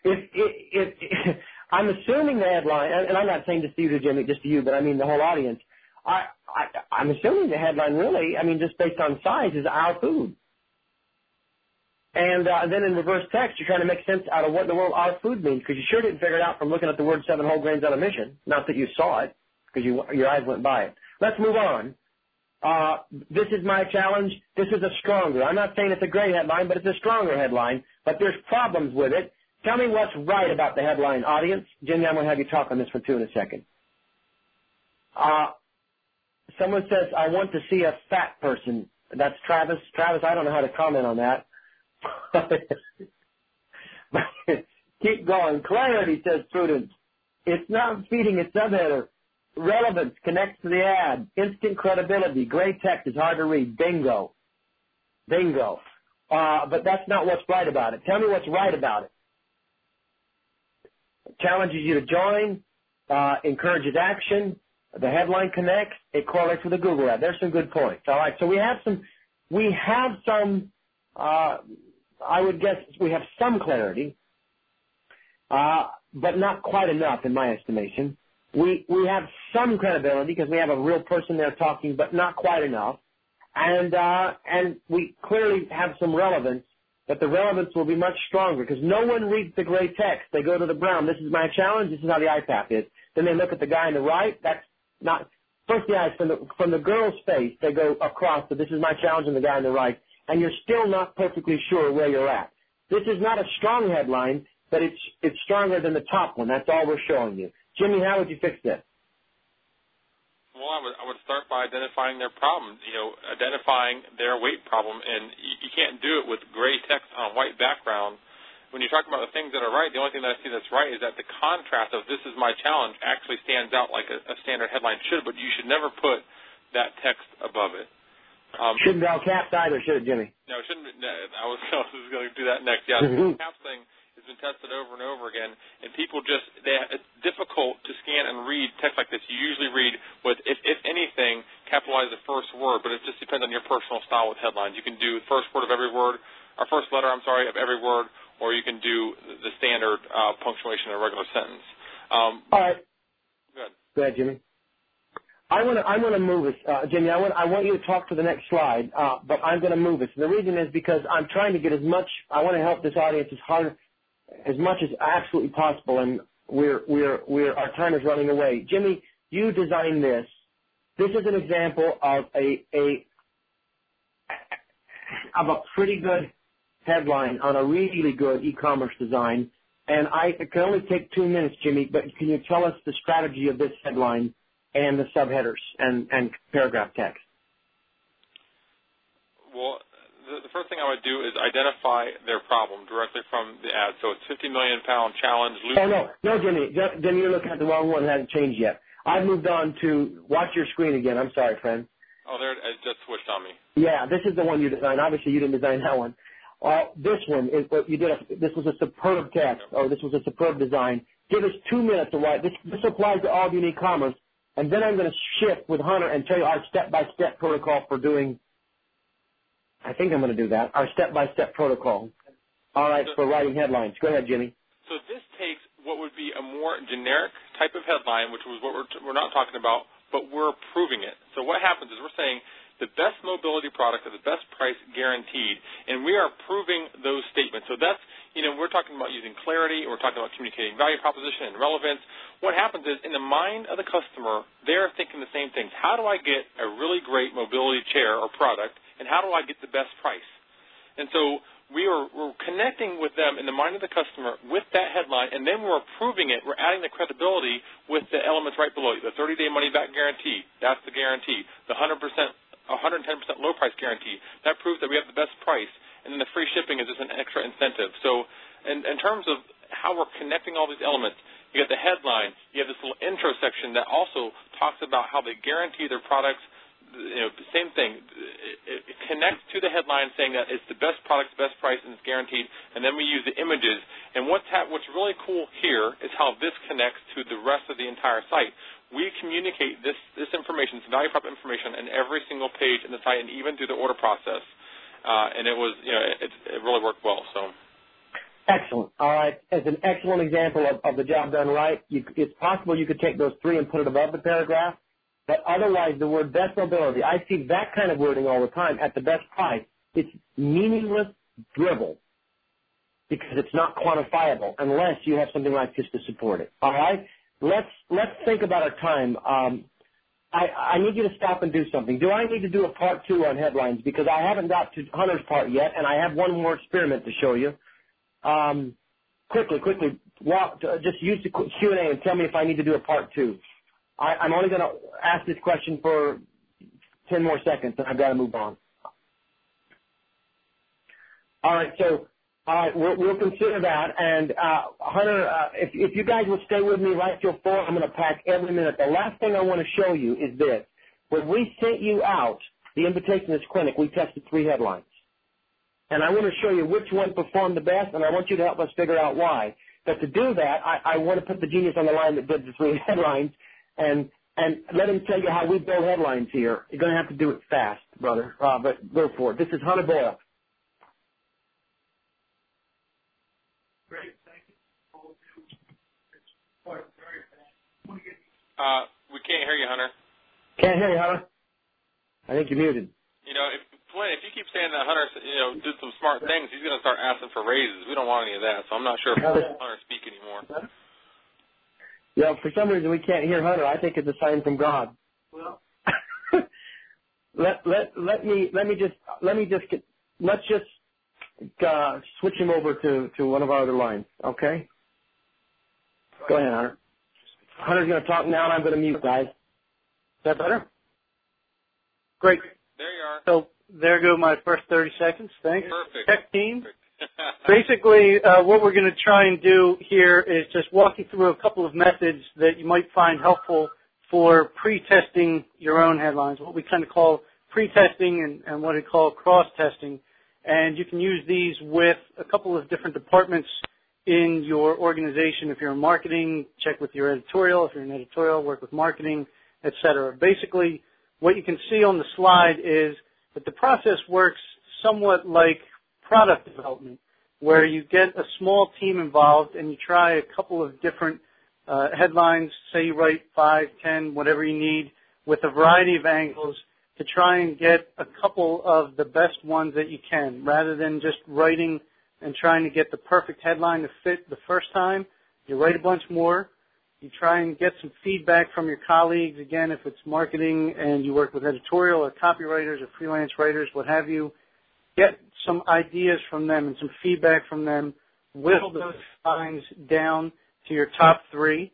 If, if, if, I'm assuming the headline, and I'm not saying just to you, Jimmy, just to you, but I mean the whole audience. I'm assuming the headline really, I mean, just based on size, is our food. And uh, then in reverse text, you're trying to make sense out of what in the world our food means, because you sure didn't figure it out from looking at the word seven whole grains on a mission. Not that you saw it, because you, your eyes went by it. Let's move on. Uh, this is my challenge. This is a stronger. I'm not saying it's a great headline, but it's a stronger headline. But there's problems with it. Tell me what's right about the headline, audience. Jimmy, I'm going to have you talk on this for two in a second. Uh, someone says, I want to see a fat person. That's Travis. Travis, I don't know how to comment on that. Keep going. Clarity, says Prudence. It's not feeding its subheader. Relevance connects to the ad. Instant credibility. Gray text is hard to read. Bingo. Bingo. Uh, but that's not what's right about it. Tell me what's right about it. Challenges you to join. Uh, encourages action. The headline connects. It correlates with the Google ad. There's some good points. All right. So we have some. We have some. Uh, I would guess we have some clarity, uh, but not quite enough in my estimation. We we have some credibility because we have a real person there talking, but not quite enough. And uh, and we clearly have some relevance, but the relevance will be much stronger because no one reads the gray text. They go to the brown. This is my challenge. This is how the eye path is. Then they look at the guy on the right. That's not first the eyes from the from the girl's face. They go across. So this is my challenge, and the guy on the right and you're still not perfectly sure where you're at. This is not a strong headline, but it's it's stronger than the top one. That's all we're showing you. Jimmy, how would you fix this? Well, I would I would start by identifying their problem. You know, identifying their weight problem, and you, you can't do it with gray text on a white background. When you're talking about the things that are right, the only thing that I see that's right is that the contrast of "This is my challenge" actually stands out like a, a standard headline should, but you should never put that text above it. Um, shouldn't be all caps either, should it, Jimmy? No, it shouldn't. Be, no, I was, I was going to do that next. Yeah, the caps thing has been tested over and over again, and people just they it's difficult to scan and read text like this. You usually read with, if if anything, capitalize the first word, but it just depends on your personal style with headlines. You can do the first word of every word, or first letter, I'm sorry, of every word, or you can do the standard uh, punctuation in a regular sentence. Um, All right. Good. Go ahead, Jimmy. I want to I want to move us, uh, Jimmy. I want I want you to talk to the next slide, uh, but I'm going to move us. And the reason is because I'm trying to get as much. I want to help this audience as hard as much as absolutely possible, and we're we're we're our time is running away. Jimmy, you designed this. This is an example of a a of a pretty good headline on a really good e-commerce design. And I it can only take two minutes, Jimmy, but can you tell us the strategy of this headline? and the subheaders and, and paragraph text? Well, the, the first thing I would do is identify their problem directly from the ad. So it's 50 million pound challenge. Oh no, no, Jimmy, Jimmy, you're looking at the wrong one. It hasn't changed yet. I've moved on to watch your screen again. I'm sorry, friend. Oh, there it just switched on me. Yeah, this is the one you designed. Obviously, you didn't design that one. This one is what you did. This was a superb text, or this was a superb design. Give us two minutes to write. This, this applies to all of unique commerce. And then I'm going to shift with Hunter and tell you our step-by-step protocol for doing, I think I'm going to do that, our step-by-step protocol. All right, so, for writing headlines. Go ahead, Jimmy. So this takes what would be a more generic type of headline, which was what we're, we're not talking about, but we're proving it. So what happens is we're saying the best mobility product at the best price guaranteed, and we are proving those statements. So that's, you know, we're talking about using clarity, we're talking about communicating value proposition and relevance. What happens is in the mind of the customer, they're thinking the same things. How do I get a really great mobility chair or product, and how do I get the best price? And so we are we're connecting with them in the mind of the customer with that headline, and then we're approving it. We're adding the credibility with the elements right below it. The 30-day money-back guarantee, that's the guarantee. The 100%, 110% low price guarantee, that proves that we have the best price. And then the free shipping is just an extra incentive. So, in, in terms of how we're connecting all these elements, you got the headline, you have this little intro section that also talks about how they guarantee their products you know, same thing. It, it connects to the headline saying that it's the best product, best price, and it's guaranteed. And then we use the images. And what's ha- what's really cool here is how this connects to the rest of the entire site. We communicate this this information, this value prop information, in every single page in the site, and even through the order process. Uh, and it was, you know, it, it really worked well. So. Excellent. All right. As an excellent example of, of the job done right, you, it's possible you could take those three and put it above the paragraph but otherwise, the word best mobility, I see that kind of wording all the time at the best price. It's meaningless dribble because it's not quantifiable unless you have something like this to support it. All right? Let's let's think about our time. Um, I, I need you to stop and do something. Do I need to do a part two on headlines because I haven't got to Hunter's part yet, and I have one more experiment to show you. Um, quickly, quickly, just use the Q and tell me if I need to do a part two. I'm only going to ask this question for 10 more seconds, and I've got to move on. All right, so all right, we'll, we'll consider that. And uh, Hunter, uh, if, if you guys will stay with me right till four, I'm going to pack every minute. The last thing I want to show you is this: when we sent you out the invitation to this clinic, we tested three headlines, and I want to show you which one performed the best, and I want you to help us figure out why. But to do that, I, want to put the genius on the line that did the three headlines, and and let him tell you how we build headlines here. You're going to have to do it fast, brother. Uh, but go for it. This is Hunter Boyle. Great, thank you. Uh, we can't hear you, Hunter. Can't hear you, Hunter. I think you're muted. You know, if Flint, if you keep saying that Hunter, you know, did some smart things, he's going to start asking for raises. We don't want any of that, so I'm not sure if we'll Hunter speak anymore. Yeah, for some reason we can't hear Hunter. I think it's a sign from God. Well, let let let me let me just let me just get let's just uh, switch him over to to one of our other lines. Okay. Go ahead, Hunter. Hunter's going to talk now, and I'm going to mute, guys. Is that better? Great. There you are. So there go my first 30 seconds. Thanks. Perfect. Tech team. Perfect. Basically, uh, what we're going to try and do here is just walk you through a couple of methods that you might find helpful for pre-testing your own headlines, what we kind of call pre-testing and, and what we call cross-testing. And you can use these with a couple of different departments in your organization. If you're in marketing, check with your editorial. If you're in editorial, work with marketing, etc. Basically, what you can see on the slide is that the process works somewhat like product development, where you get a small team involved and you try a couple of different uh, headlines, say you write five, ten, whatever you need, with a variety of angles to try and get a couple of the best ones that you can, rather than just writing and trying to get the perfect headline to fit the first time. You write a bunch more. You try and get some feedback from your colleagues. Again, if it's marketing and you work with editorial or copywriters or freelance writers, what have you, get some ideas from them and some feedback from them, whittle those lines down to your top three.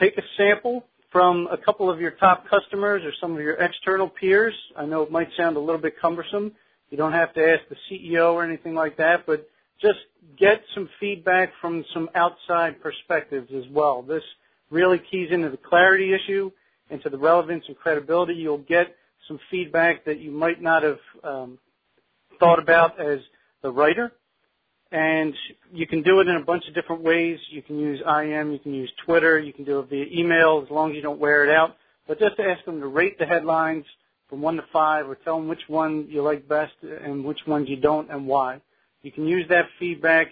Take a sample from a couple of your top customers or some of your external peers. I know it might sound a little bit cumbersome. You don't have to ask the CEO or anything like that, but just get some feedback from some outside perspectives as well. This really keys into the clarity issue, into the relevance and credibility. You'll get some feedback that you might not have um, thought about as the writer. And you can do it in a bunch of different ways. You can use IM, you can use Twitter, you can do it via email as long as you don't wear it out. But just ask them to rate the headlines from one to five or tell them which one you like best and which ones you don't and why. You can use that feedback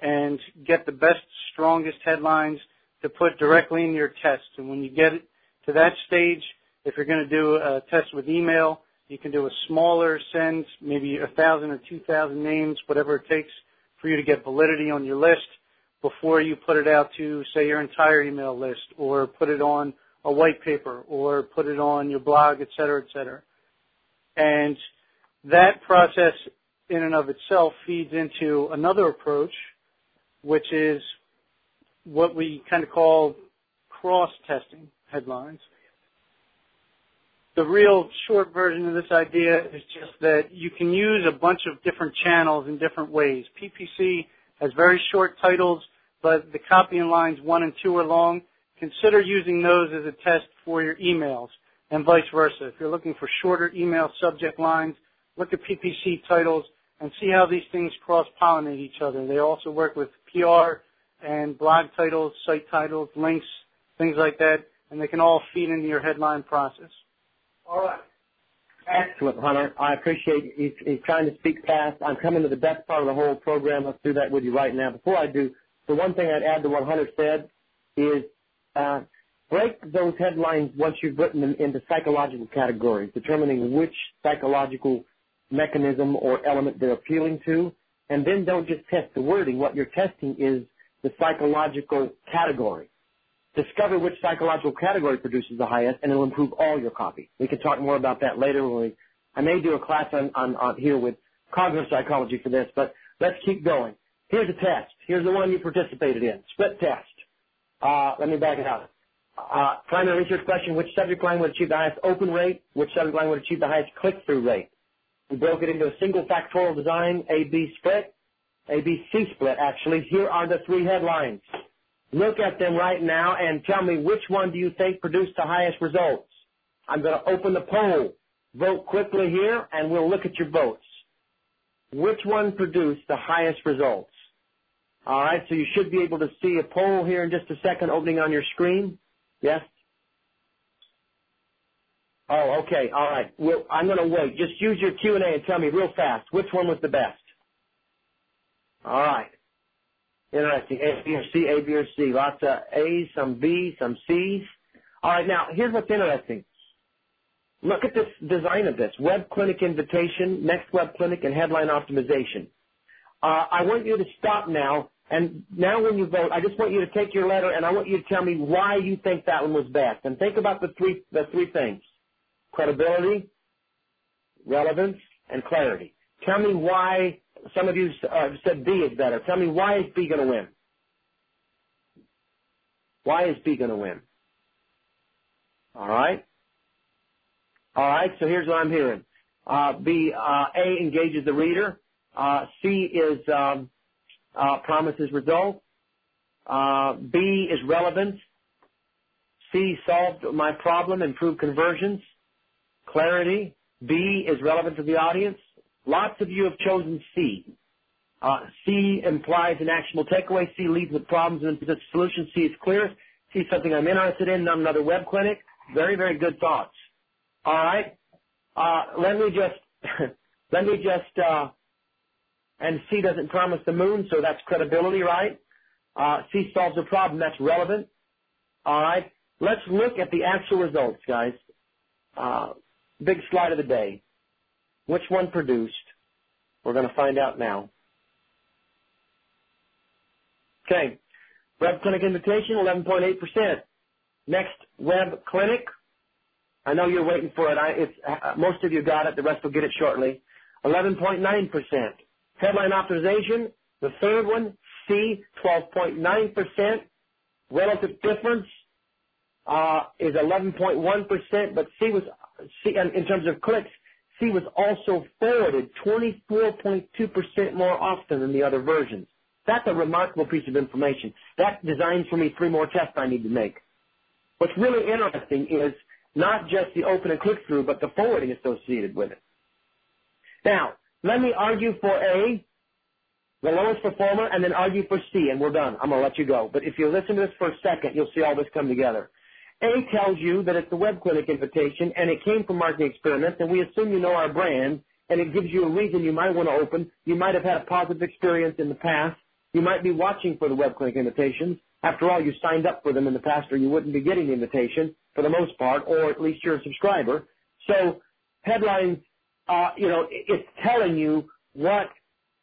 and get the best, strongest headlines to put directly in your test. And when you get to that stage, if you're going to do a test with email, you can do a smaller send, maybe a thousand or two thousand names, whatever it takes for you to get validity on your list before you put it out to, say, your entire email list or put it on a white paper or put it on your blog, et cetera, et cetera. And that process in and of itself feeds into another approach, which is what we kind of call cross-testing headlines. The real short version of this idea is just that you can use a bunch of different channels in different ways. PPC has very short titles, but the copy in lines one and two are long. Consider using those as a test for your emails and vice versa. If you're looking for shorter email subject lines, look at PPC titles and see how these things cross-pollinate each other. They also work with PR and blog titles, site titles, links, things like that, and they can all feed into your headline process. All right. Excellent, Hunter. I appreciate you, you trying to speak fast. I'm coming to the best part of the whole program. Let's do that with you right now. Before I do, the one thing I'd add to what Hunter said is break those headlines once you've written them into psychological categories, determining which psychological mechanism or element they're appealing to, and then don't just test the wording. What you're testing is the psychological category. Discover which psychological category produces the highest, and it'll improve all your copy. We can talk more about that later. When we, I may do a class on, on, on here with cognitive psychology for this, but let's keep going. Here's a test. Here's the one you participated in. Split test. Uh, let me back it up. Uh, primary research question, which subject line would achieve the highest open rate? Which subject line would achieve the highest click-through rate? We broke it into a single factorial design, A-B split, A-B-C split, actually. Here are the three headlines. Look at them right now and tell me which one do you think produced the highest results. I'm going to open the poll. Vote quickly here and we'll look at your votes. Which one produced the highest results? All right, so you should be able to see a poll here in just a second opening on your screen. Yes? Oh, okay. All right. Well, I'm going to wait. Just use your Q&A and tell me real fast which one was the best. All right. Interesting. A, B, or C, A, B, or C. Lots of A's, some B's, some C's. All right. Now, here's what's interesting. Look at this design of this. Web Clinic invitation, next web clinic, and headline optimization. Uh, I want you to stop now, and now when you vote, I just want you to take your letter, and I want you to tell me why you think that one was best. And think about the three, the three things credibility, relevance, and clarity. Tell me why some of you uh, said B is better. Tell me why is B going to win? Why is B going to win? All right. All right. So here's what I'm hearing. Uh, B, uh, A engages the reader. Uh, C is um, uh, promises result. Uh, B is relevance. C solved my problem, improved conversions clarity. B is relevant to the audience. Lots of you have chosen C. Uh, C implies an actionable takeaway. C leads with problems and the solution. C is clear. C is something I'm interested in, not another web clinic. Very, very good thoughts. All right. Uh, let me just, let me just, uh, and C doesn't promise the moon, so that's credibility, right? Uh, C solves a problem, that's relevant. All right. Let's look at the actual results, guys. Uh, Big slide of the day. Which one produced? We're going to find out now. Okay. Web Clinic invitation, 11.8%. Next Web Clinic. I know you're waiting for it. I, it's, uh, most of you got it. The rest will get it shortly. 11.9%. Headline optimization, the third one, C, 12.9%. Relative difference uh, is 11.1%, but C was C, in terms of clicks, C was also forwarded 24.2% more often than the other versions. That's a remarkable piece of information. That designs for me three more tests I need to make. What's really interesting is not just the open and click through, but the forwarding associated with it. Now, let me argue for A, the lowest performer, and then argue for C, and we're done. I'm going to let you go. But if you listen to this for a second, you'll see all this come together. A tells you that it's a web clinic invitation and it came from marketing experiments and we assume you know our brand and it gives you a reason you might want to open. You might have had a positive experience in the past You might be watching for the web clinic invitations. After all, you signed up for them in the past or you wouldn't be getting the invitation for the most part, or at least you're a subscriber. So know, Uh, it's telling you what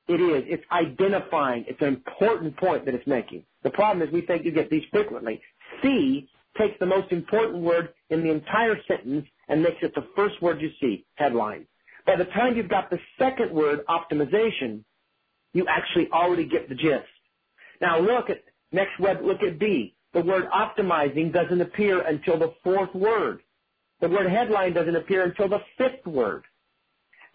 it is. It's identifying. It's an important point that it's making. The problem is we think you get these frequently. C takes the most important word in the entire sentence and makes it the first word you see, headline. By the time you've got the second word, optimization, you actually already get the gist. Now look at next web, look at B. The word optimizing doesn't appear until the fourth word. The word headline doesn't appear until the fifth word.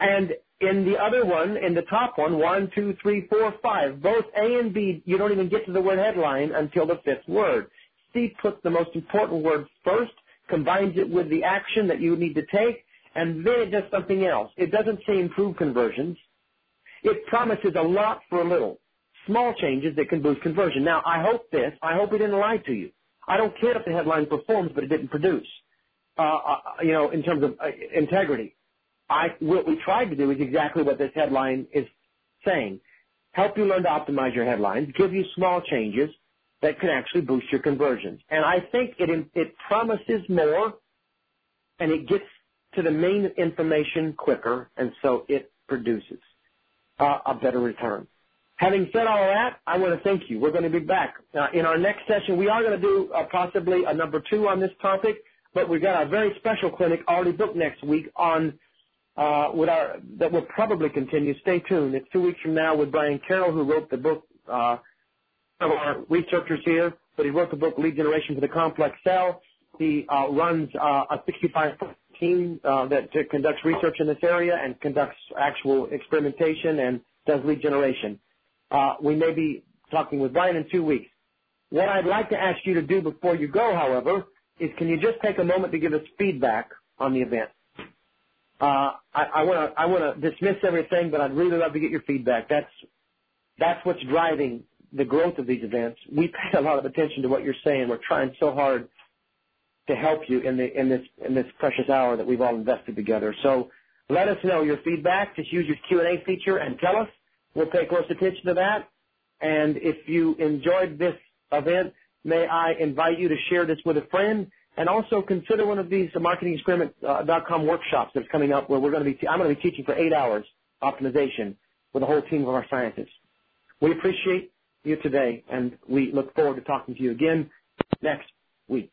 And in the other one, in the top one, one, two, three, four, five, both A and B, you don't even get to the word headline until the fifth word. C puts the most important word first, combines it with the action that you need to take, and then it does something else. It doesn't say improve conversions. It promises a lot for a little. Small changes that can boost conversion. Now, I hope this, I hope it didn't lie to you. I don't care if the headline performs, but it didn't produce. Uh, uh, you know, in terms of uh, integrity. I, what we tried to do is exactly what this headline is saying. Help you learn to optimize your headlines, give you small changes that can actually boost your conversions. And I think it, it promises more and it gets to the main information quicker and so it produces uh, a better return. Having said all that, I want to thank you. We're going to be back. Uh, in our next session, we are going to do uh, possibly a number two on this topic, but we've got a very special clinic already booked next week on that will probably continue. Stay tuned. It's two weeks from now with Brian Carroll, who wrote the book. Uh, of our researchers here, but he wrote the book Lead Generation for the Complex Sale. He uh, runs uh, a 65 team uh, that conducts research in this area and conducts actual experimentation and does lead generation. Uh, we may be talking with Brian in two weeks. What I'd like to ask you to do before you go, however, is can you just take a moment to give us feedback on the event? Uh, I want to I want to dismiss everything, but I'd really love to get your feedback. That's that's what's driving the growth of these events. We pay a lot of attention to what you're saying. We're trying so hard to help you in the in this in this precious hour that we've all invested together. So let us know your feedback. Just use your Q and A feature and tell us. We'll pay close attention to that. And if you enjoyed this event, may I invite you to share this with a friend and also consider one of these marketingexperiment.com uh, workshops that's coming up where we're going to be, I'm going to be teaching for eight hours optimization with a whole team of our scientists. We appreciate you today and we look forward to talking to you again next week.